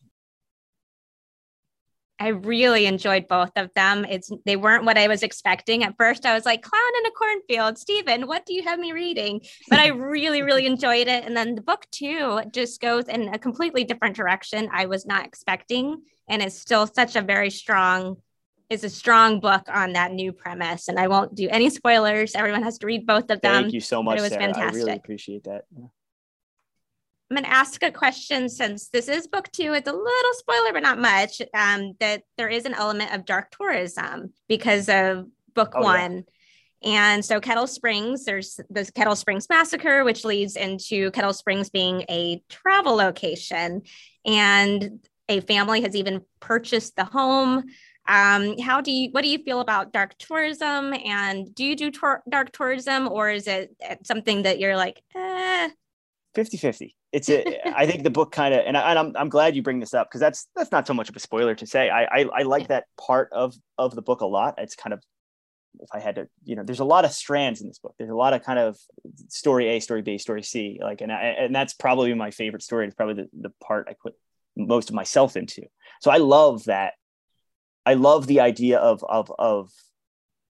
I really enjoyed both of them. It's they weren't what I was expecting. At first, I was like, "Clown in a cornfield." Stephen, what do you have me reading? But I really, really enjoyed it. And then the book too just goes in a completely different direction. I was not expecting, and it's still such a very strong. Is a strong book on that new premise, and I won't do any spoilers. Everyone has to read both of them. Thank you so much. It was Sarah. fantastic. I really appreciate that. Yeah. I'm going to ask a question since this is book two. It's a little spoiler, but not much. Um, that there is an element of dark tourism because of book oh, one. Yeah. And so Kettle Springs, there's the Kettle Springs Massacre, which leads into Kettle Springs being a travel location. And a family has even purchased the home. Um, how do you, what do you feel about dark tourism? And do you do tor- dark tourism or is it something that you're like, eh? 50 50 it's a, I think the book kind of and, I, am I'm, I'm glad you bring this up because that's that's not so much of a spoiler to say. I, I i like that part of of the book a lot. It's kind of if i had to you know there's a lot of strands in this book. There's a lot of kind of story a story b story c like and I, and that's probably my favorite story. It's probably the, the part i put most of myself into. So i love that. I love the idea of of of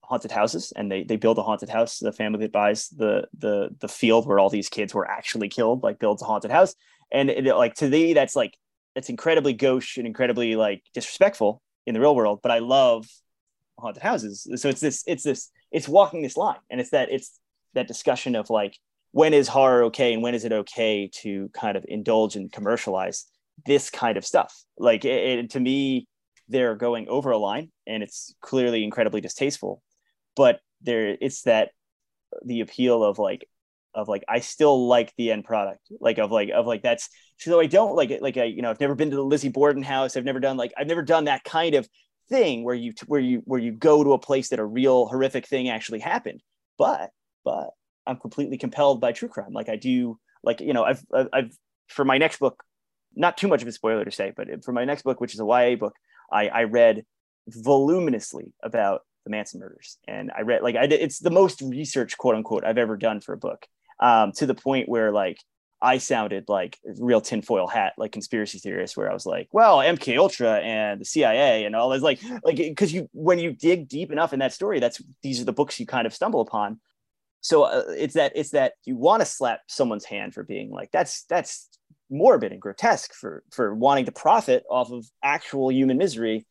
haunted houses and they they build a haunted house. The family that buys the the the field where all these kids were actually killed like builds a haunted house. And it, like to me that's like it's incredibly gauche and incredibly like disrespectful in the real world but i love haunted houses. So it's this it's this it's walking this line and it's that it's that discussion of like when is horror okay and when is it okay to kind of indulge and commercialize this kind of stuff? Like it, it, to me they're going over a line and it's clearly incredibly distasteful but there it's that the appeal of like of like I still like the end product, like of like of like that's so I don't like it. Like I you know I've never been to the Lizzie Borden house. I've never done like I've never done that kind of thing where you where you where you go to a place that a real horrific thing actually happened. But but I'm completely compelled by true crime. Like I do like you know I've I've for my next book, not too much of a spoiler to say, but for my next book, which is a YA book, I I read voluminously about the Manson murders. And I read like I did, it's the most research quote unquote I've ever done for a book. Um, to the point where like I sounded like real tinfoil hat, like conspiracy theorist, where I was like, well, MK Ultra and the CIA and all this, like, like because you when you dig deep enough in that story, that's these are the books you kind of stumble upon. So uh, it's that it's that you want to slap someone's hand for being like that's that's morbid and grotesque for for wanting to profit off of actual human misery,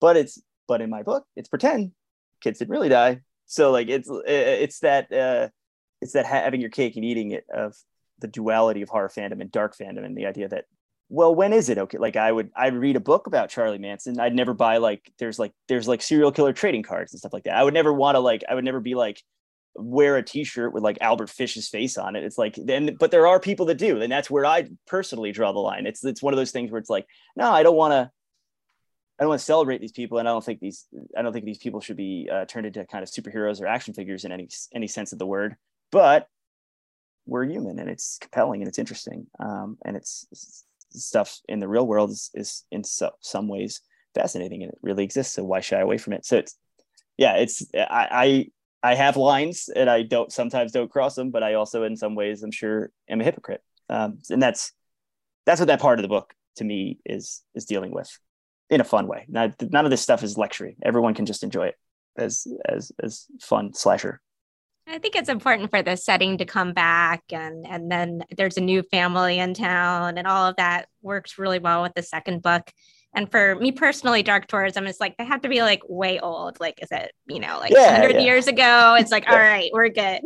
but it's but in my book it's pretend kids didn't really die. So like it's it's that uh, it's that having your cake and eating it of the duality of horror fandom and dark fandom and the idea that well when is it? Okay like i would i'd read a book about charlie manson. I'd never buy like there's like there's like serial killer trading cards and stuff like that. I would never want to like i would never be like wear a t-shirt with like albert fish's face on it. It's like then but there are people that do and that's where i personally draw the line. It's it's one of those things where it's like no i don't want to I don't want to celebrate these people, and I don't think these I don't think these people should be uh, turned into kind of superheroes or action figures in any any sense of the word. But we're human, and it's compelling and it's interesting, um, and it's, it's, stuff in the real world is, is in so, some ways fascinating, and it really exists. So why shy away from it? So it's yeah, it's I, I I have lines, and I don't sometimes don't cross them, but I also in some ways I'm sure am a hypocrite, um, and that's that's what that part of the book to me is is dealing with in a fun way. Not, none of this stuff is luxury. Everyone can just enjoy it as as as fun slasher. I think it's important for the setting to come back and and then there's a new family in town and all of that works really well with the second book. And for me personally, dark tourism is like they have to be like way old. Like, is it, you know, like yeah, 100 yeah. years ago? It's like, all right, we're good.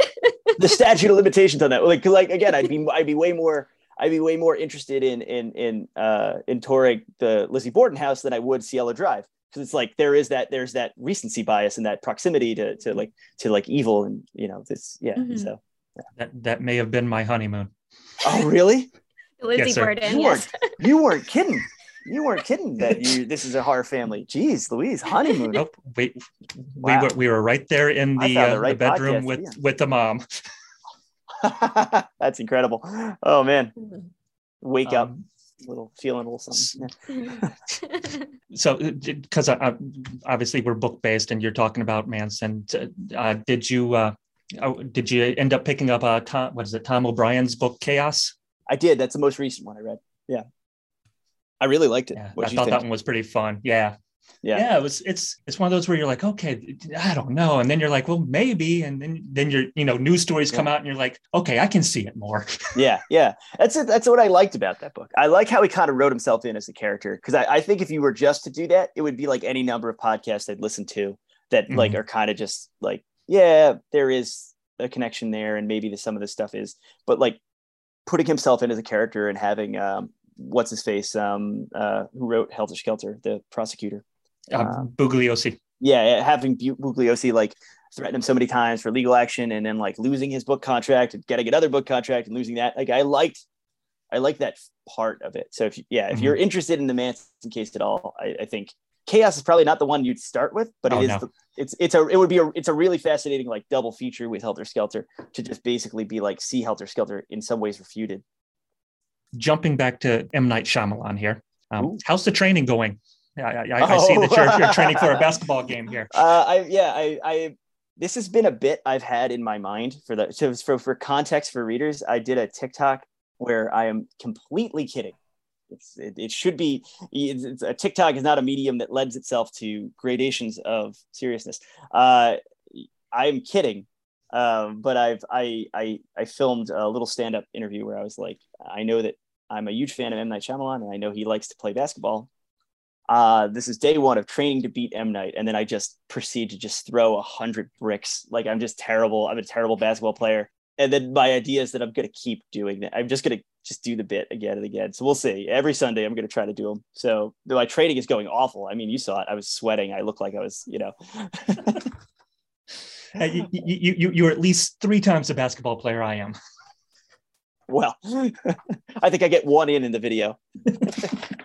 the statute of limitations on that. Like, like again, I'd be I'd be way more I'd be way more interested in in in uh, in touring the Lizzie Borden house than I would Cielo Drive because it's like there is that there's that recency bias and that proximity to to like to like evil and you know this yeah mm-hmm. so yeah. that that may have been my honeymoon. Oh really? Lizzie yes, Borden. You, yes. weren't, you weren't kidding. You weren't kidding that you this is a horror family. Jeez, Louise, honeymoon. Nope. We wow. we were we were right there in the, uh, the, right the bedroom with with the mom. That's incredible. Oh man, wake up, um, little feeling a little something. so, because uh, obviously we're book based, and you're talking about Manson. Uh, did you uh, oh, did you end up picking up uh, Tom, what is it, Tom O'Brien's book Chaos? I did. That's the most recent one I read. Yeah, I really liked it. Yeah, I thought think? that one was pretty fun. Yeah, yeah. Yeah it was it's it's one of those where you're like okay i don't know. And then you're like well maybe. And then then your you know news stories come yeah. out and you're like okay i can see it more. Yeah yeah. That's it that's what i liked about that book. I like how he kind of wrote himself in as a character because I, I think if you were just to do that it would be like any number of podcasts i'd listen to that mm-hmm. like are kind of just like yeah there is a connection there and maybe the, some of this stuff is but like putting himself in as a character and having um what's his face um uh who wrote helter skelter the prosecutor uh, um, Bugliosi. Yeah, having Bugliosi like threaten him so many times for legal action and then like losing his book contract and getting another book contract and losing that. Like I liked, I like that part of it. So if you, yeah, if Mhm. you're interested in the Manson case at all, I, I think Chaos is probably not the one you'd start with, but it Oh, is no. the, it's it's a it would be a it's a really fascinating like double feature with Helter Skelter to just basically be like see Helter Skelter in some ways refuted. Jumping back to M Night Shyamalan here. Um, how's the training going? I, I, I see that you're, you're training for a basketball game here. Uh, I yeah, I, I this has been a bit I've had in my mind for the so for for context for readers. I did a TikTok where I am completely kidding. It's, it, it should be it's, it's- a TikTok is not a medium that lends itself to gradations of seriousness. Uh, I'm kidding, um, but I've I, I I filmed a little stand up interview where I was like, I know that I'm a huge fan of M Night Shyamalan, and I know he likes to play basketball uh, this is day one of training to beat M Night, and then I just proceed to just throw a hundred bricks. Like I'm just terrible. I'm a terrible basketball player. And then my idea is that I'm gonna keep doing that. I'm just gonna just do the bit again and again. So we'll see. Every Sunday I'm gonna try to do them. So my training is going awful. I mean, you saw it. I was sweating. I looked like I was, you know. Uh, you, you, you, you're at least three times the basketball player I am. well, I think I get one in in the video.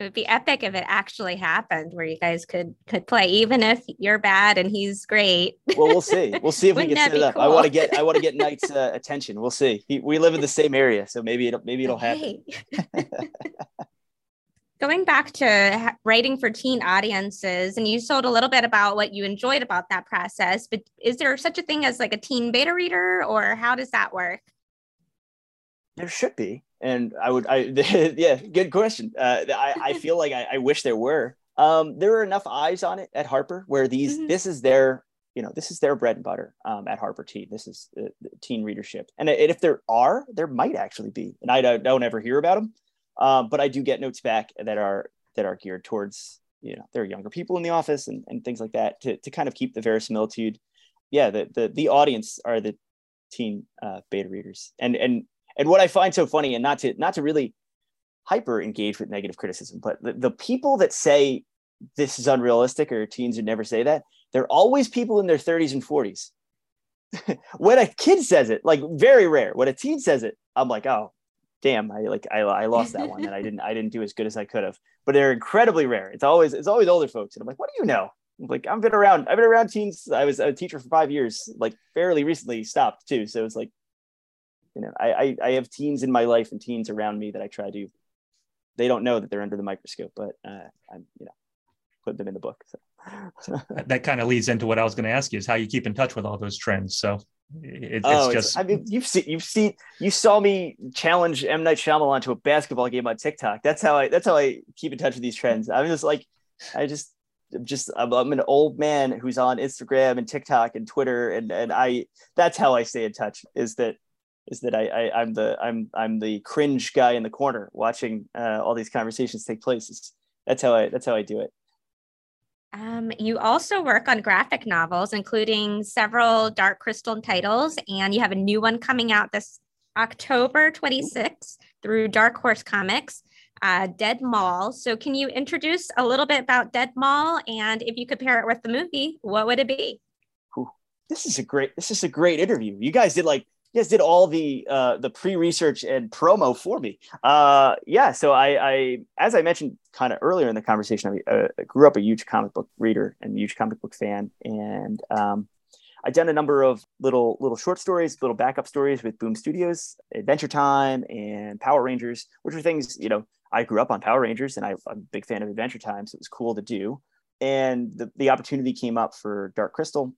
It would be epic if it actually happened, where you guys could could play, even if you're bad and he's great. Well, we'll see. We'll see if we can set it up. I want to get I want to get Night's uh, attention. We'll see. He, we live in the same area, so maybe it'll maybe it'll happen. Hey. Going back to writing for teen audiences, and you told a little bit about what you enjoyed about that process, but is there such a thing as like a teen beta reader, or how does that work? There should be, and I would. I yeah, good question. Uh, I I feel like I, I wish there were. Um, there are enough eyes on it at Harper where these Mhm. this is their you know this is their bread and butter um, at Harper Teen. This is uh, teen readership, and, if there are, there might actually be, and I don't, don't ever hear about them. Um, but I do get notes back that are that are geared towards you know there are younger people in the office and, and things like that to to kind of keep the verisimilitude. Yeah, the the the audience are the teen uh, beta readers, and and and what I find so funny, and not to not to really hyper engage with negative criticism, but the, the people that say this is unrealistic or teens would never say that, they're always people in their 30s and 40s. when a kid says it, like very rare. When a teen says it, I'm like, oh, damn, I like I, I lost that one, and I didn't I didn't do as good as I could have. But they're incredibly rare. It's always it's always older folks, and I'm like, what do you know? I'm like I've been around. I've been around teens. I was a teacher for five years. Like fairly recently stopped too. So it's like, you know, I I, I have teens in my life and teens around me that I try to. They don't know that they're under the microscope, but uh, I'm you know, put them in the book. So. That, kind of leads into what I was going to ask you is how you keep in touch with all those trends. So it, it's oh, just, I mean, you've seen, you've seen, you saw me challenge M Night Shyamalan to a basketball game on TikTok. That's how I, that's how I keep in touch with these trends. I'm just like, I just, just, I'm, I'm an old man who's on Instagram and TikTok and Twitter, and and I, that's how I stay in touch. Is that, is that I, I I'm the, I'm, I'm the cringe guy in the corner watching uh, all these conversations take place. It's, that's how I, that's how I do it. Um, you also work on graphic novels, including several Dark Crystal titles, and you have a new one coming out this October 26th through Dark Horse Comics, uh, Dead Mall. So, can you introduce a little bit about Dead Mall, and if you could pair it with the movie, what would it be? this is a great this is a great interview you guys did like you guys did all the uh the pre-research and promo for me uh yeah so i i as i mentioned kind of earlier in the conversation i uh, grew up a huge comic book reader and huge comic book fan and um I've done a number of little little short stories, little backup stories with Boom Studios, Adventure Time, and Power Rangers, which are things you know I grew up on Power Rangers, and I, I'm a big fan of Adventure Time, so it was cool to do. And the, the opportunity came up for Dark Crystal,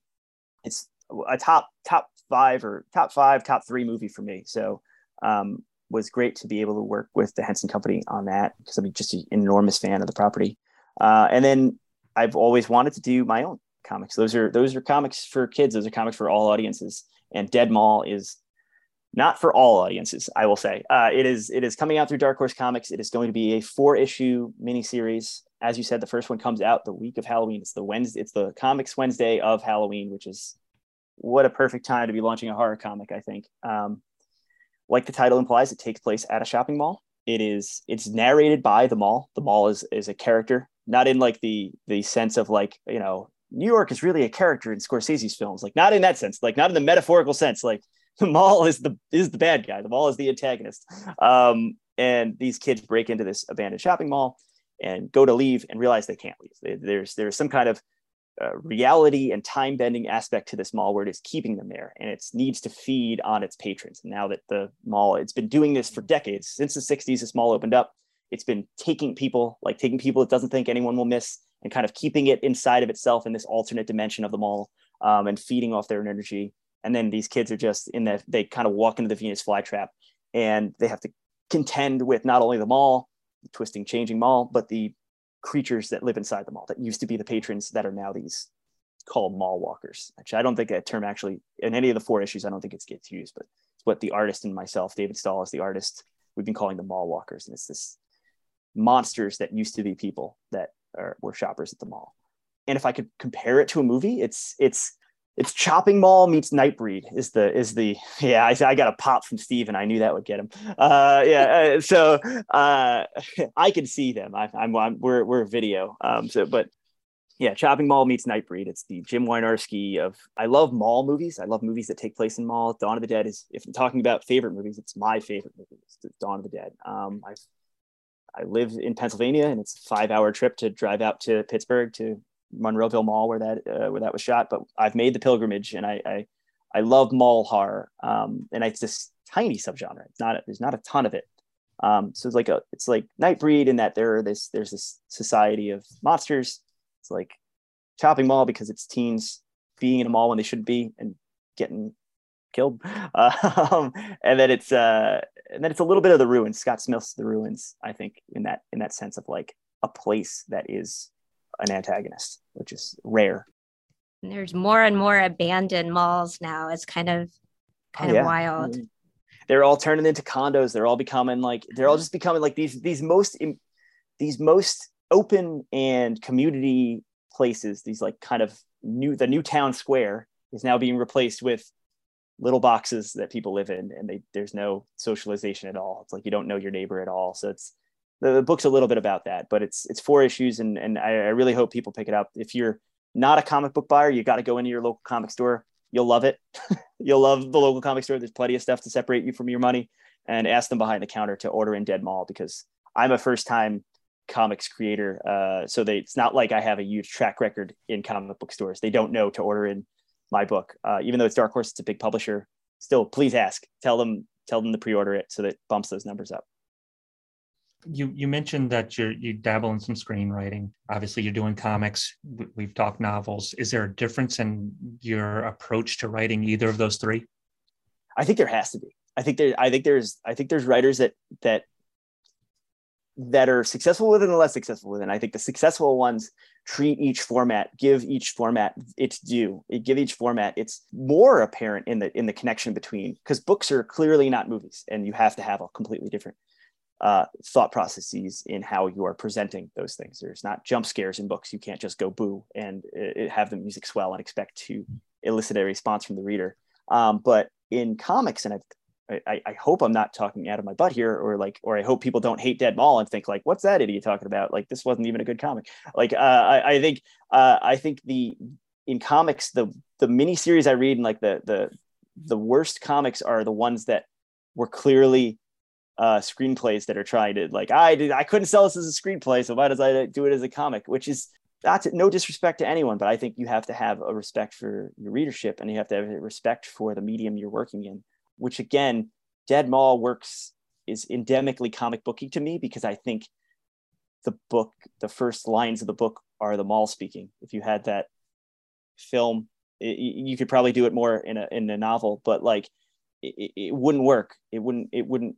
it's a top top five or top five top three movie for me. So um was great to be able to work with the henson company on that because i'm just an enormous fan of the property. Uh, and then i've always wanted to do my own comics. Those are those are comics for kids. Those are comics for all audiences. And dead mall is not for all audiences i will say. Uh, it is it is coming out through dark horse comics. It is going to be a four issue miniseries. As you said the first one comes out the week of halloween. It's the wednesday it's the comics wednesday of halloween which is what a perfect time to be launching a horror comic i think um, like the title implies it takes place at a shopping mall it is it's narrated by the mall the mall is is a character not in like the the sense of like you know New York is really a character in Scorsese's films, like not in that sense, like not in the metaphorical sense, like the mall is the is the bad guy, the mall is the antagonist. Um, and these kids break into this abandoned shopping mall and go to leave and realize they can't leave. There's there's some kind of uh, reality and time bending aspect to this mall where it is keeping them there and it needs to feed on its patrons. Now that the mall, it's been doing this for decades since the 60s, this mall opened up. It's been taking people, like taking people it doesn't think anyone will miss, and kind of keeping it inside of itself in this alternate dimension of the mall um, and feeding off their energy. And then these kids are just in that they kind of walk into the Venus flytrap and they have to contend with not only the mall, the twisting, changing mall, but the creatures that live inside the mall that used to be the patrons that are now these called mall walkers. Actually, I don't think that term actually in any of the four issues, I don't think it gets used, but it's what the artist and myself, David Stoll, is the artist, we've been calling the mall walkers. And it's this monsters that used to be people that are, were shoppers at the mall. And if I could compare it to a movie, it's it's it's Chopping Mall meets Nightbreed is the is the yeah I, I got a pop from Steve and I knew that would get him. Uh, yeah uh, so uh, I can see them. I, am I'm we're we're video. Um so but yeah Chopping Mall meets Nightbreed. It's the Jim Wynorski of I love mall movies. I love movies that take place in mall. Dawn of the Dead is if I'm talking about favorite movies it's my favorite movie it's Dawn of the Dead. Um I I live in Pennsylvania and it's a five hour trip to drive out to Pittsburgh to Monroeville Mall where that uh, where that was shot. But I've made the pilgrimage, and I I, I love mall horror, um, and it's this tiny subgenre. It's not there's not a ton of it. Um, so it's like a it's like Nightbreed in that there are this there's this society of monsters. It's like Chopping Mall because it's teens being in a mall when they shouldn't be and getting killed. Um, and then it's uh, and then it's a little bit of the ruins. Scott Smith's The Ruins, I think, in that in that sense of like a place that is an antagonist, which is rare. there's more and more abandoned malls now. It's kind of kind oh, yeah. of wild. Mm-hmm. They're all turning into condos. They're all becoming like they're all just becoming like these these most these most open and community places. These like kind of new the new town square is now being replaced with little boxes that people live in and they there's no socialization at all. It's like you don't know your neighbor at all. So it's the, the book's a little bit about that, but it's it's four issues, and and I, I really hope people pick it up. If you're not a comic book buyer, you got to go into your local comic store. You'll love it. You'll love the local comic store. There's plenty of stuff to separate you from your money, and ask them behind the counter to order in Dead Mall because I'm a first time comics creator. Uh, so they, it's not like I have a huge track record in comic book stores. They don't know to order in my book, uh, even though it's Dark Horse. It's a big publisher. Still, please ask. Tell them. Tell them to pre-order it so that bumps those numbers up you you mentioned that you you dabble in some screenwriting. Obviously, you're doing comics. We've talked novels. Is there a difference in your approach to writing either of those three? I think there has to be. I think there. I think there's. I think there's writers that that that are successful with it and less successful with it. And I think the successful ones treat each format, give each format its due, it give each format it's more apparent in the in the connection between because books are clearly not movies, and you have to have a completely different uh, thought processes in how you are presenting those things. There's not jump scares in books. You can't just go boo and uh, have the music swell and expect to elicit a response from the reader. Um, but in comics, and I've, I, I hope I'm not talking out of my butt here, or like, or I hope people don't hate Dead Mall and think like, "What's that idiot talking about?" Like, this wasn't even a good comic. Like, uh, I, I think, uh, I think the in comics, the the mini series I read and like the the the worst comics are the ones that were clearly uh, screenplays that are trying to like I did I couldn't sell this as a screenplay, so why does I do it as a comic? Which is that's no disrespect to anyone, but I think you have to have a respect for your readership and you have to have a respect for the medium you're working in. Which again, Dead Mall works is endemically comic booky to me because I think the book, the first lines of the book are the mall speaking. If you had that film, it, you could probably do it more in a in a novel, but like it, it wouldn't work. It wouldn't it wouldn't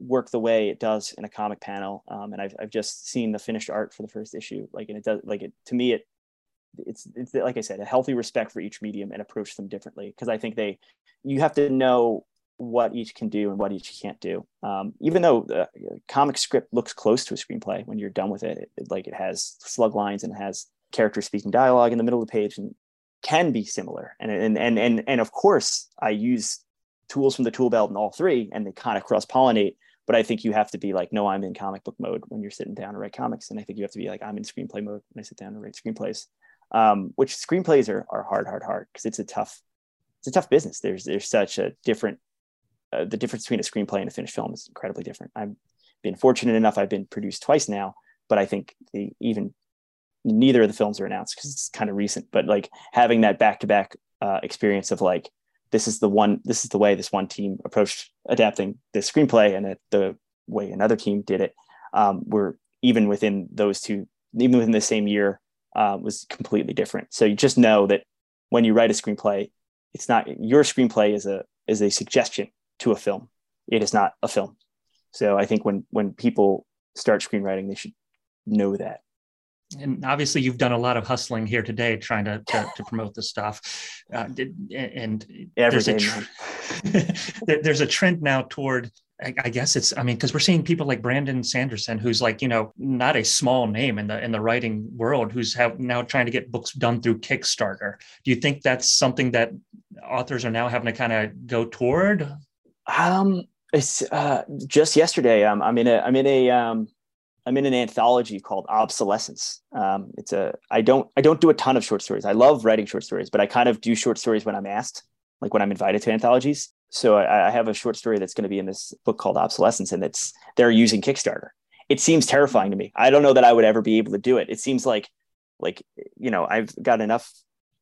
work the way it does in a comic panel. Um, and I've, I've just seen the finished art for the first issue. Like, and it does like it, to me, it, it's, it's like I said, a healthy respect for each medium and approach them differently. Cause I think they, you have to know what each can do and what each can't do. Um, even though the comic script looks close to a screenplay when you're done with it, it, it like it has slug lines and it has characters speaking dialogue in the middle of the page and can be similar. And, and, and, and, and of course I use tools from the tool belt in all three and they kind of cross pollinate but I think you have to be like, no, I'm in comic book mode when you're sitting down to write comics. And I think you have to be like, I'm in screenplay mode when I sit down to write screenplays. um, which screenplays are, are hard, hard, hard because it's a tough, it's a tough business. There's there's such a different, uh, the difference between a screenplay and a finished film is incredibly different. I've been fortunate enough; I've been produced twice now, but I think the even neither of the films are announced because it's kind of recent. But like having that back to back experience of like this is the one this is the way this one team approached adapting the screenplay and the way another team did it. Um, were even within those two even within the same year uh, was completely different. So you just know that when you write a screenplay it's not your screenplay is a is a suggestion to a film. It is not a film. So i think when when people start screenwriting they should know that and obviously you've done a lot of hustling here today trying to to, to promote this stuff uh, and there's a tr- there's a trend now toward I guess it's I mean because we're seeing people like Brandon Sanderson who's like you know not a small name in the in the writing world who's have now trying to get books done through Kickstarter. Do you think that's something that authors are now having to kind of go toward? Um, it's uh, just yesterday. Um, I'm in a I'm in a um, I'm in an anthology called Obsolescence. Um, it's a I don't I don't do a ton of short stories. I love writing short stories, but I kind of do short stories when I'm asked, like when I'm invited to anthologies. So I, I have a short story that's going to be in this book called Obsolescence, and it's they're using Kickstarter. It seems terrifying to me. I don't know that I would ever be able to do it. It seems like like you know I've got enough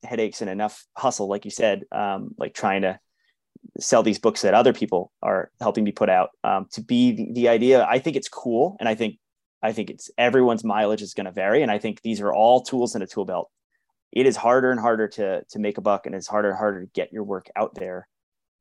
headaches and enough hustle, like you said, um, like trying to sell these books that other people are helping me put out um, to be the, the idea i think it's cool and i think I think it's everyone's mileage is going to vary. And I think these are all tools in a tool belt. It is harder and harder to, to make a buck and it's harder and harder to get your work out there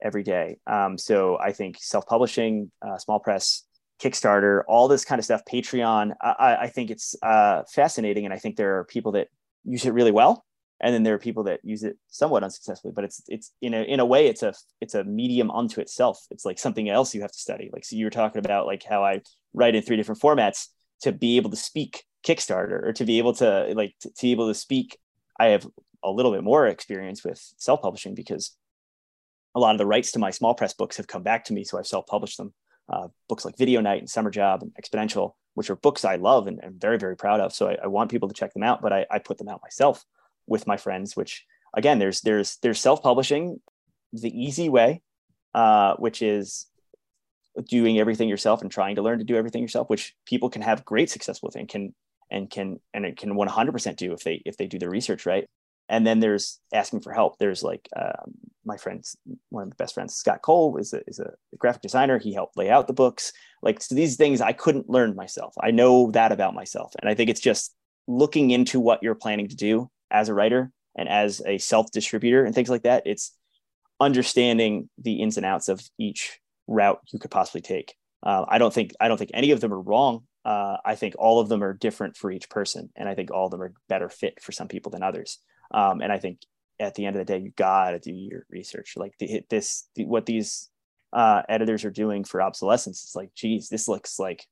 every day. Um, so I think self-publishing, uh, small press, Kickstarter, all this kind of stuff, Patreon, I, I think it's uh, fascinating. And I think there are people that use it really well. And then there are people that use it somewhat unsuccessfully, but it's it's in a in a way it's a it's a medium unto itself. It's like something else you have to study. Like so you were talking about like how I write in three different formats to be able to speak Kickstarter or to be able to like to, to be able to speak. I have a little bit more experience with self-publishing because a lot of the rights to my small press books have come back to me, so I've self-published them. Uh, books like Video Night and Summer Job and Exponential, which are books I love and am very, very proud of. So I, I, want people to check them out, but I, I put them out myself with my friends. Which again, there's there's there's self-publishing the easy way, uh, which is doing everything yourself and trying to learn to do everything yourself, which people can have great success with and can and can and it can 100% do if they if they do the research right. And then there's asking for help. There's like um, my friends, one of the best friends, Scott Cole, is a, is a graphic designer. He helped lay out the books. Like so these things I couldn't learn myself. I know that about myself, and I think it's just looking into what you're planning to do as a writer and as a self distributor and things like that. It's understanding the ins and outs of each route you could possibly take. Uh, I don't think I don't think any of them are wrong. Uh, I think all of them are different for each person, and I think all of them are better fit for some people than others. Um, and I think at the end of the day, you gotta do your research. Like the, this, the, what these uh, editors are doing for obsolescence. It's like, geez, this looks like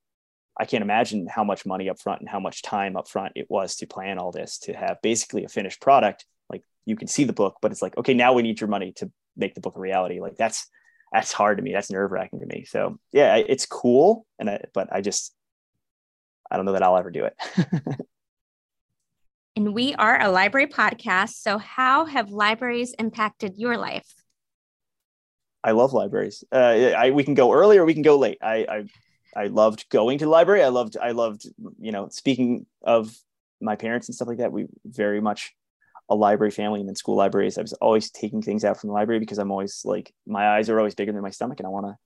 I can't imagine how much money up front and how much time up front it was to plan all this to have basically a finished product. Like you can see the book, but it's like, okay, now we need your money to make the book a reality. Like that's that's hard to me. That's nerve wracking to me. So yeah, it's cool. And I, but I just, I don't know that I'll ever do it. and we are a library podcast. So how have libraries impacted your life? I love libraries. Uh, I, we can go early or we can go late. I, I, I loved going to the library. I loved, I loved, you know, speaking of my parents and stuff like that. We very much a library family and then school libraries. I was always taking things out from the library because I'm always like my eyes are always bigger than my stomach and I want to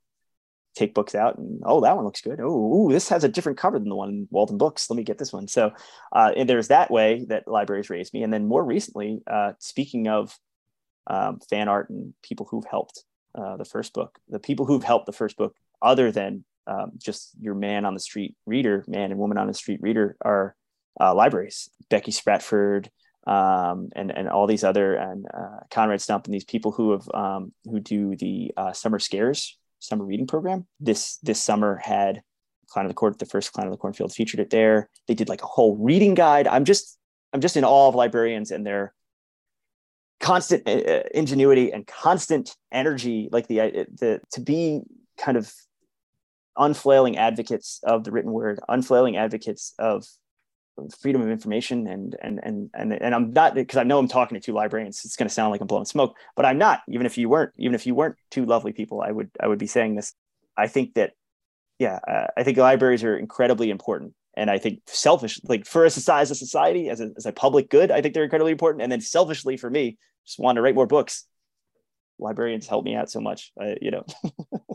take books out and oh that one looks good. Oh this has a different cover than the one in Walden Books. Let me get this one. So uh, and there's that way that libraries raised me. And then more recently, uh, speaking of um, fan art and people who've helped uh, the first book, the people who've helped the first book, other than um, just your man on the street reader, man and woman on the street reader, are uh, libraries. Becky Spratford, um, and and all these other and uh, Conrad Stump and these people who have um, who do the uh, summer scares summer reading program. This this summer had Clown of the Court, the first Clown of the Cornfield featured it there. They did like a whole reading guide. I'm just I'm just in awe of librarians and their constant uh, uh ingenuity and constant energy, like the uh, the to be kind of unflailing advocates of the written word, unflailing advocates of freedom of information and and and and and I'm not because I know I'm talking to two librarians. It's going to sound like I'm blowing smoke, but I'm not. Even if you weren't, even if you weren't two lovely people, I would I would be saying this. I think that yeah, uh, I think libraries are incredibly important, and I think selfish like for as a society as a, as a public good, I think they're incredibly important. And then selfishly for me, just want to write more books. Librarians help me out so much, uh, you know.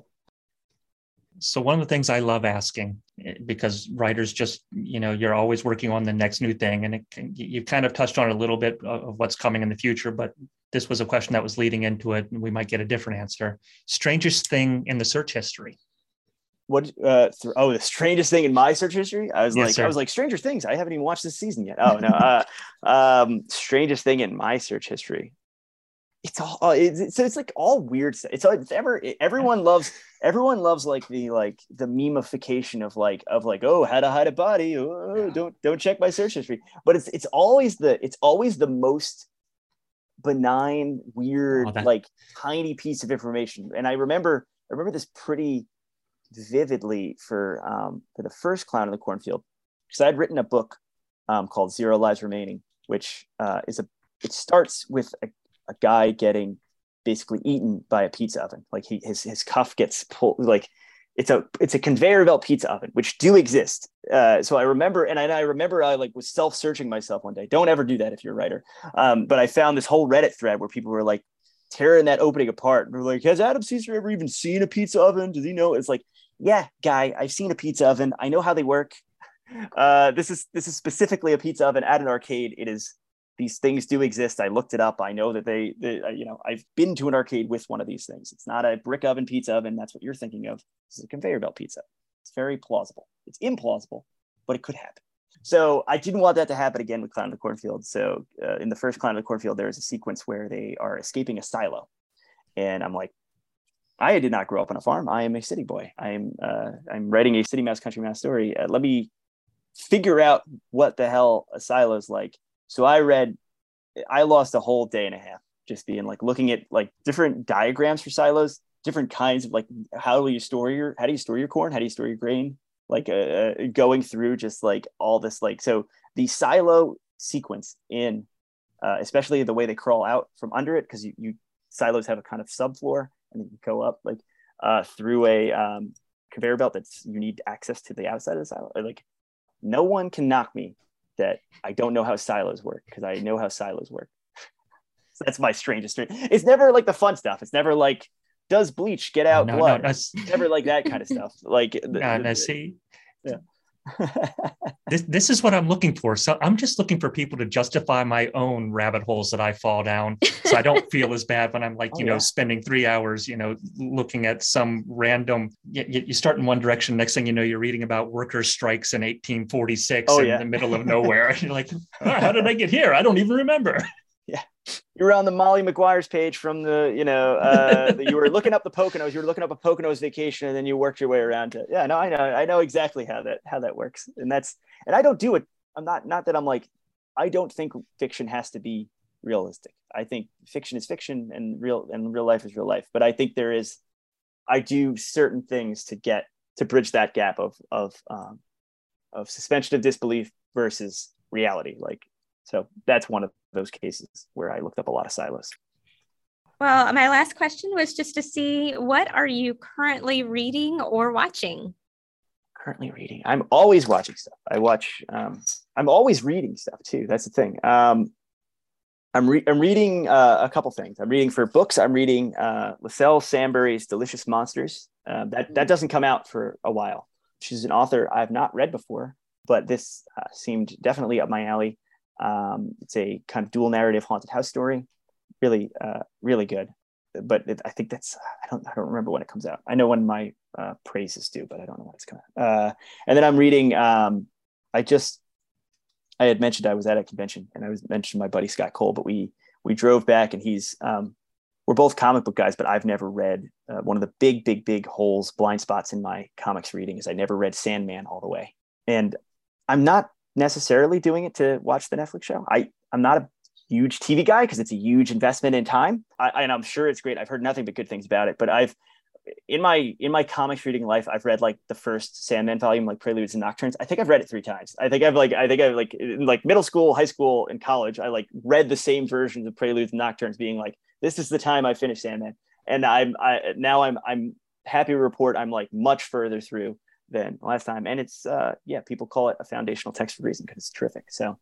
so one of the things i love asking eh, because writers just you know you're always working on the next new thing and it, you've kind of touched on a little bit of what's coming in the future but this was a question that was leading into it and we might get a different answer. Strangest thing in the search history. What uh th- oh the strangest thing in my search history? I was Yes, like sir. i was like stranger things i haven't even watched this season yet. Oh no uh um strangest thing in my search history it's all uh, it's, it's, like all weird stuff. it's, it's ever everyone loves everyone loves like the like the memification of like of like oh how to hide a body. Oh, don't don't check my search history. But it's it's always the it's always the most benign weird Oh, that- like tiny piece of information. And i remember i remember this pretty vividly for um, for the first clown in the cornfield because i'd written a book um, called zero lives remaining which uh, is a it starts with a, a guy getting basically eaten by a pizza oven. Like he his, his cuff gets pulled like it's a it's a conveyor belt pizza oven which do exist. Uh, so i remember and I, I remember i like was self-searching myself one day. Don't ever do that if you're a writer. Um, but i found this whole reddit thread where people were like tearing that opening apart. And were like has adam cesare ever even seen a pizza oven? Does he know? It's like yeah guy i've seen a pizza oven. I know how they work. Uh, this is this is specifically a pizza oven at an arcade. It is these things do exist. I looked it up. I know that they, they uh, you know i've been to an arcade with one of these things. It's not a brick oven pizza oven. That's what you're thinking of. This is a conveyor belt pizza. It's very plausible. It's implausible but it could happen. So i didn't want that to happen again with clown in the cornfield. So uh, in the first clown in the cornfield there is a sequence where they are escaping a silo. And i'm like I did not grow up on a farm. I am a city boy. I am uh, I'm writing a city mouse country mouse story. Uh, let me figure out what the hell a silo is like. So I read, I lost a whole day and a half just being like looking at like different diagrams for silos, different kinds of like how do you store your how do you store your corn, how do you store your grain, like uh, uh, going through just like all this like so the silo sequence in uh, especially the way they crawl out from under it because you, you silos have a kind of subfloor and then you go up like uh, through a um, conveyor belt that's you need access to the outside of the silo. Like no one can knock me that I don't know how silos work because I know how silos work. so that's my strangest thing. It's never like the fun stuff. It's never like does bleach get out no, blood? no, that's, never like that kind of stuff. Like the- uh, the- now see, Yeah. This, this is what I'm looking for. So I'm just looking for people to justify my own rabbit holes that I fall down. So I don't feel as bad when I'm like, Oh, you know, yeah. spending three hours, you know, looking at some random, you, you start in one direction. Next thing you know, you're reading about worker strikes in 1846 Oh, in yeah. the middle of nowhere. And you're like, "Ah, how did I get here? I don't even remember. You were on the Molly Maguires page from the, you know, uh, you were looking up the Poconos. You were looking up a Poconos vacation, and then you worked your way around to. Yeah, no, I know, I know exactly how that how that works, and that's and I don't do it. I'm not not that I'm like, I don't think fiction has to be realistic. I think fiction is fiction, and real and real life is real life. But I think there is, I do certain things to get to bridge that gap of of um, of suspension of disbelief versus reality. Like so, that's one of those cases where I looked up a lot of silos. Well, my last question was just to see what are you currently reading or watching? Currently reading. I'm always watching stuff. I watch. Um, I'm always reading stuff too. That's the thing. Um, I'm, re- I'm reading uh, a couple things. I'm reading for books. I'm reading uh, Liselle Sambury's Delicious Monsters. Uh, that that doesn't come out for a while. She's an author I've not read before, but this uh, seemed definitely up my alley. Um, it's a kind of dual narrative haunted house story. Really, uh, really good. But it, I think that's I don't I don't remember when it comes out. I know when my uh, praise is due, but I don't know when it's coming. Uh, and then I'm reading. Um, I just I had mentioned I was at a convention, and I was mentioning my buddy Scott Cole, but we we drove back, and he's um, we're both comic book guys, but I've never read uh, one of the big, big, big holes, blind spots in my comics reading is I never read Sandman all the way, and I'm not necessarily doing it to watch the Netflix show. I I'm not a huge TV guy because it's a huge investment in time, I, and I'm sure it's great. I've heard nothing but good things about it, but I've in my in my comics reading life, I've read like the first Sandman volume, like Preludes and Nocturnes. I think I've read it three times. I think I've like I think I've like in like middle school, high school, and college. I like read the same versions of Preludes and Nocturnes, being like, this is the time I finished Sandman, and I'm I now I'm I'm happy to report I'm like much further through than last time, and it's uh yeah, people call it a foundational text for a reason because it's terrific. So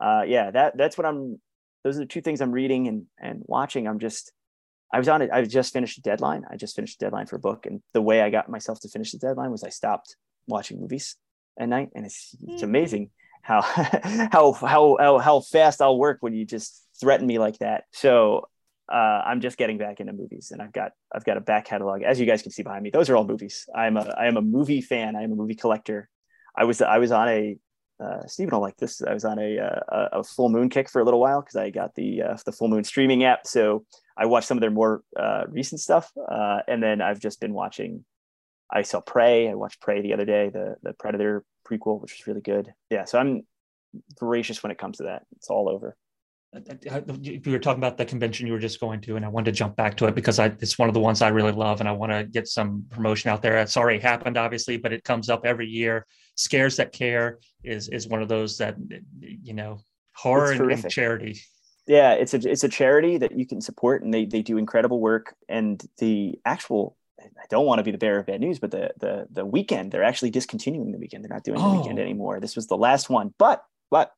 uh yeah, that that's what I'm. Those are the two things I'm reading and and watching. I'm just I was on it. I just finished a deadline. I just finished a deadline for a book, and the way I got myself to finish the deadline was I stopped watching movies at night, and it's it's hmm. amazing how how how how how fast I'll work when you just threaten me like that. So uh, I'm just getting back into movies, and I've got I've got a back catalog, as you guys can see behind me. Those are all movies. I'm a I am a movie fan. I am a movie collector. I was I was on a uh, Stephen will like this. I was on a, uh, a, a full moon kick for a little while because I got the uh, the full moon streaming app. So I watched some of their more uh, recent stuff, uh, and then I've just been watching. I saw Prey. I watched Prey the other day, the the Predator prequel, which was really good. Yeah, so I'm voracious when it comes to that. It's all over you were talking about the convention you were just going to, and I wanted to jump back to it because I, it's one of the ones I really love, and I want to get some promotion out there. It's already happened, obviously, but it comes up every year. Scares that care is is one of those that you know horror and, and charity. Yeah, it's a it's a charity that you can support, and they they do incredible work. And the actual I don't want to be the bearer of bad news, but the the the weekend they're actually discontinuing the weekend. They're not doing oh. the weekend oh. anymore. This was the last one, but but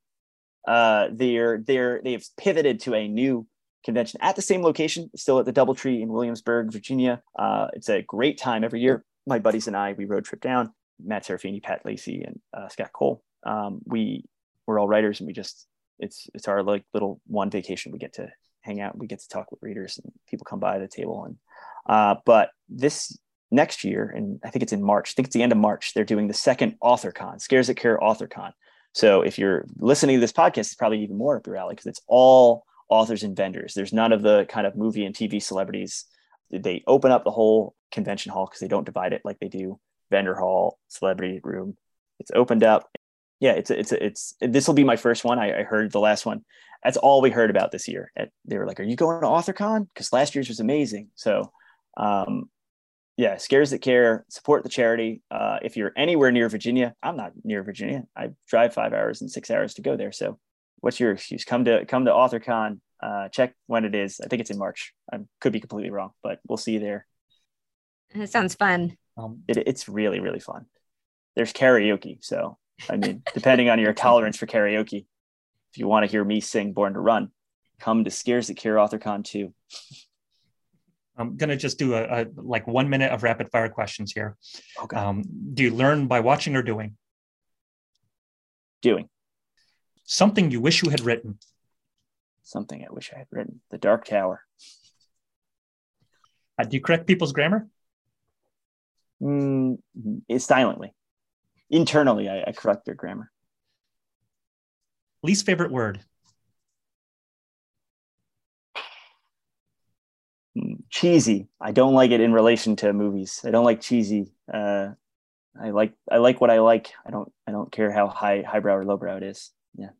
uh, they're they're they've pivoted to a new convention at the same location, still at the DoubleTree in Williamsburg, Virginia. Uh, it's a great time every year. My buddies and I we road trip down. Matt Serafini, Pat Lacey, and uh, Scott Cole. Um, we we're all writers, and we just it's it's our like little one vacation. We get to hang out. We get to talk with readers, and people come by the table. And uh, but this next year, and I think it's in March. I think it's the end of March. They're doing the second AuthorCon, Scares That Care AuthorCon. So if you're listening to this podcast, it's probably even more up your alley because it's all authors and vendors. There's none of the kind of movie and TV celebrities. They open up the whole convention hall because they don't divide it like they do vendor hall, celebrity room. It's opened up. Yeah, it's it's it's this will be my first one. I, I, heard the last one. That's all we heard about this year. They were like, "Are you going to AuthorCon?" Because last year's was amazing. So um, yeah, Scares That Care, support the charity. Uh, if you're anywhere near Virginia, I'm not near Virginia. I drive five hours and six hours to go there. So what's your excuse? Come to come to AuthorCon. Uh, check when it is. I think it's in March. I could be completely wrong, but we'll see you there. It sounds fun. Um, it, it's really really fun. There's karaoke, so I mean, depending on your tolerance for karaoke, if you want to hear me sing "Born to Run," come to Scares That Care AuthorCon too. I'm going to just do a, a, like one minute of rapid fire questions here. Okay. Um, do you learn by watching or doing? Doing. Something you wish you had written. Something I wish I had written. The Dark Tower. Uh, do you correct people's grammar? Mm, silently. Internally, I, I correct their grammar. Least favorite word? Cheesy. I don't like it in relation to movies. I don't like cheesy. Uh, I like I like what I like. I don't I don't care how high highbrow or lowbrow it is. Yeah.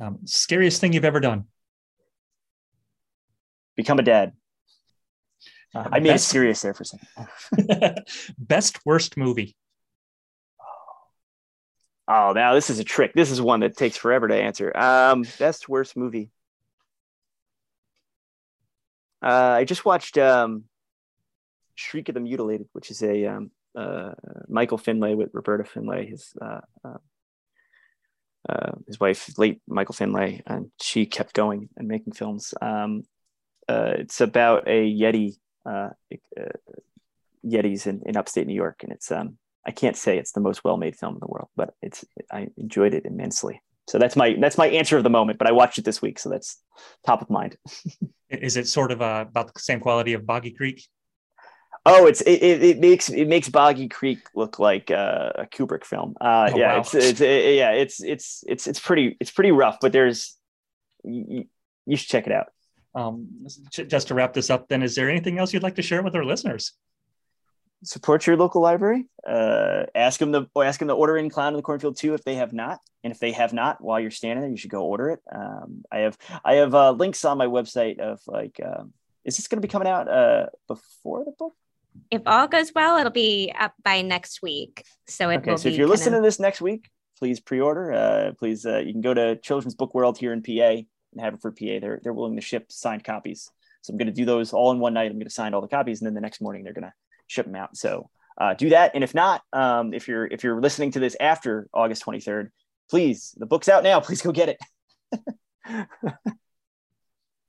Um, scariest thing you've ever done? Become a dad. Uh, I made best, it serious there for a second. best worst movie. Oh, now this is a trick. This is one that takes forever to answer. Um, best worst movie. Uh, I just watched um, Shriek of the Mutilated, which is a um, uh, Michael Findlay with Roberta Findlay, his uh, uh, uh, his wife, late Michael Findlay, and she kept going and making films. Um, uh, it's about a Yeti, Yetis in, in upstate New York, and it's um, I can't say it's the most well-made film in the world, but it's I enjoyed it immensely. So that's my that's my answer of the moment. But I watched it this week, so that's top of mind. Is it sort of uh, about the same quality of Boggy Creek? Oh, it's it, it, makes it makes Boggy Creek look like uh, a Kubrick film. Uh, oh, yeah, wow. it's, it's it, yeah, it's it's it's it's pretty it's pretty rough, but there's you, you should check it out. Um, just to wrap this up, then, is there anything else you'd like to share with our listeners? Support your local library. Uh, ask them the or ask them to order in Clown in the Cornfield too if they have not, and if they have not, while you're standing there, you should go order it. Um, I have I have uh, links on my website of like, um, is this going to be coming out uh, before the book? If all goes well, it'll be up by next week. So it Okay, so if you're listening of- to this next week, please pre-order. Uh, please, uh, you can go to Children's Book World here in PA and have it for PA. They're they're willing to ship signed copies. So I'm going to do those all in one night. I'm going to sign all the copies, and then the next morning they're going to ship them out. So uh, do that. And if not, um, if you're if you're listening to this after August 23rd, please, the book's out now. Please go get it.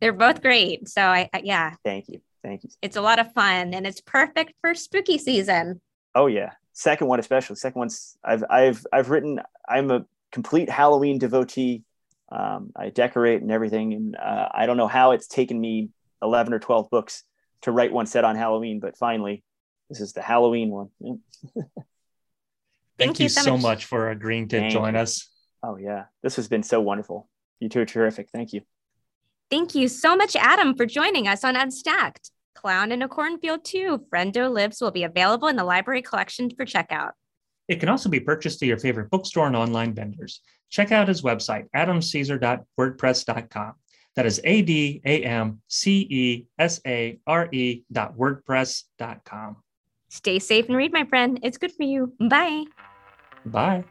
they're both great. So I, I yeah, Thank you. Thank you. it's a lot of fun and it's perfect for spooky season. Oh yeah, second one especially. Second one's I've I've I've written. I'm a complete Halloween devotee. Um, I decorate and everything, and uh, I don't know how it's taken me eleven or twelve books to write one set on Halloween, but finally, this is the Halloween one. Yeah. Thank, you, so much. for agreeing to Thank join you. us. Oh yeah, this has been so wonderful. You two are terrific. Thank you. Thank you so much, Adam, for joining us on Unstacked. Clown in a Cornfield 2, Frendo Lives will be available in the library collection for checkout. It can also be purchased at your favorite bookstore and online vendors. Check out his website, adamcesare.wordpress.com. That is A D A M C E S A R E dot wordpress.com. Stay safe and read, my friend. It's good for you. Bye. Bye.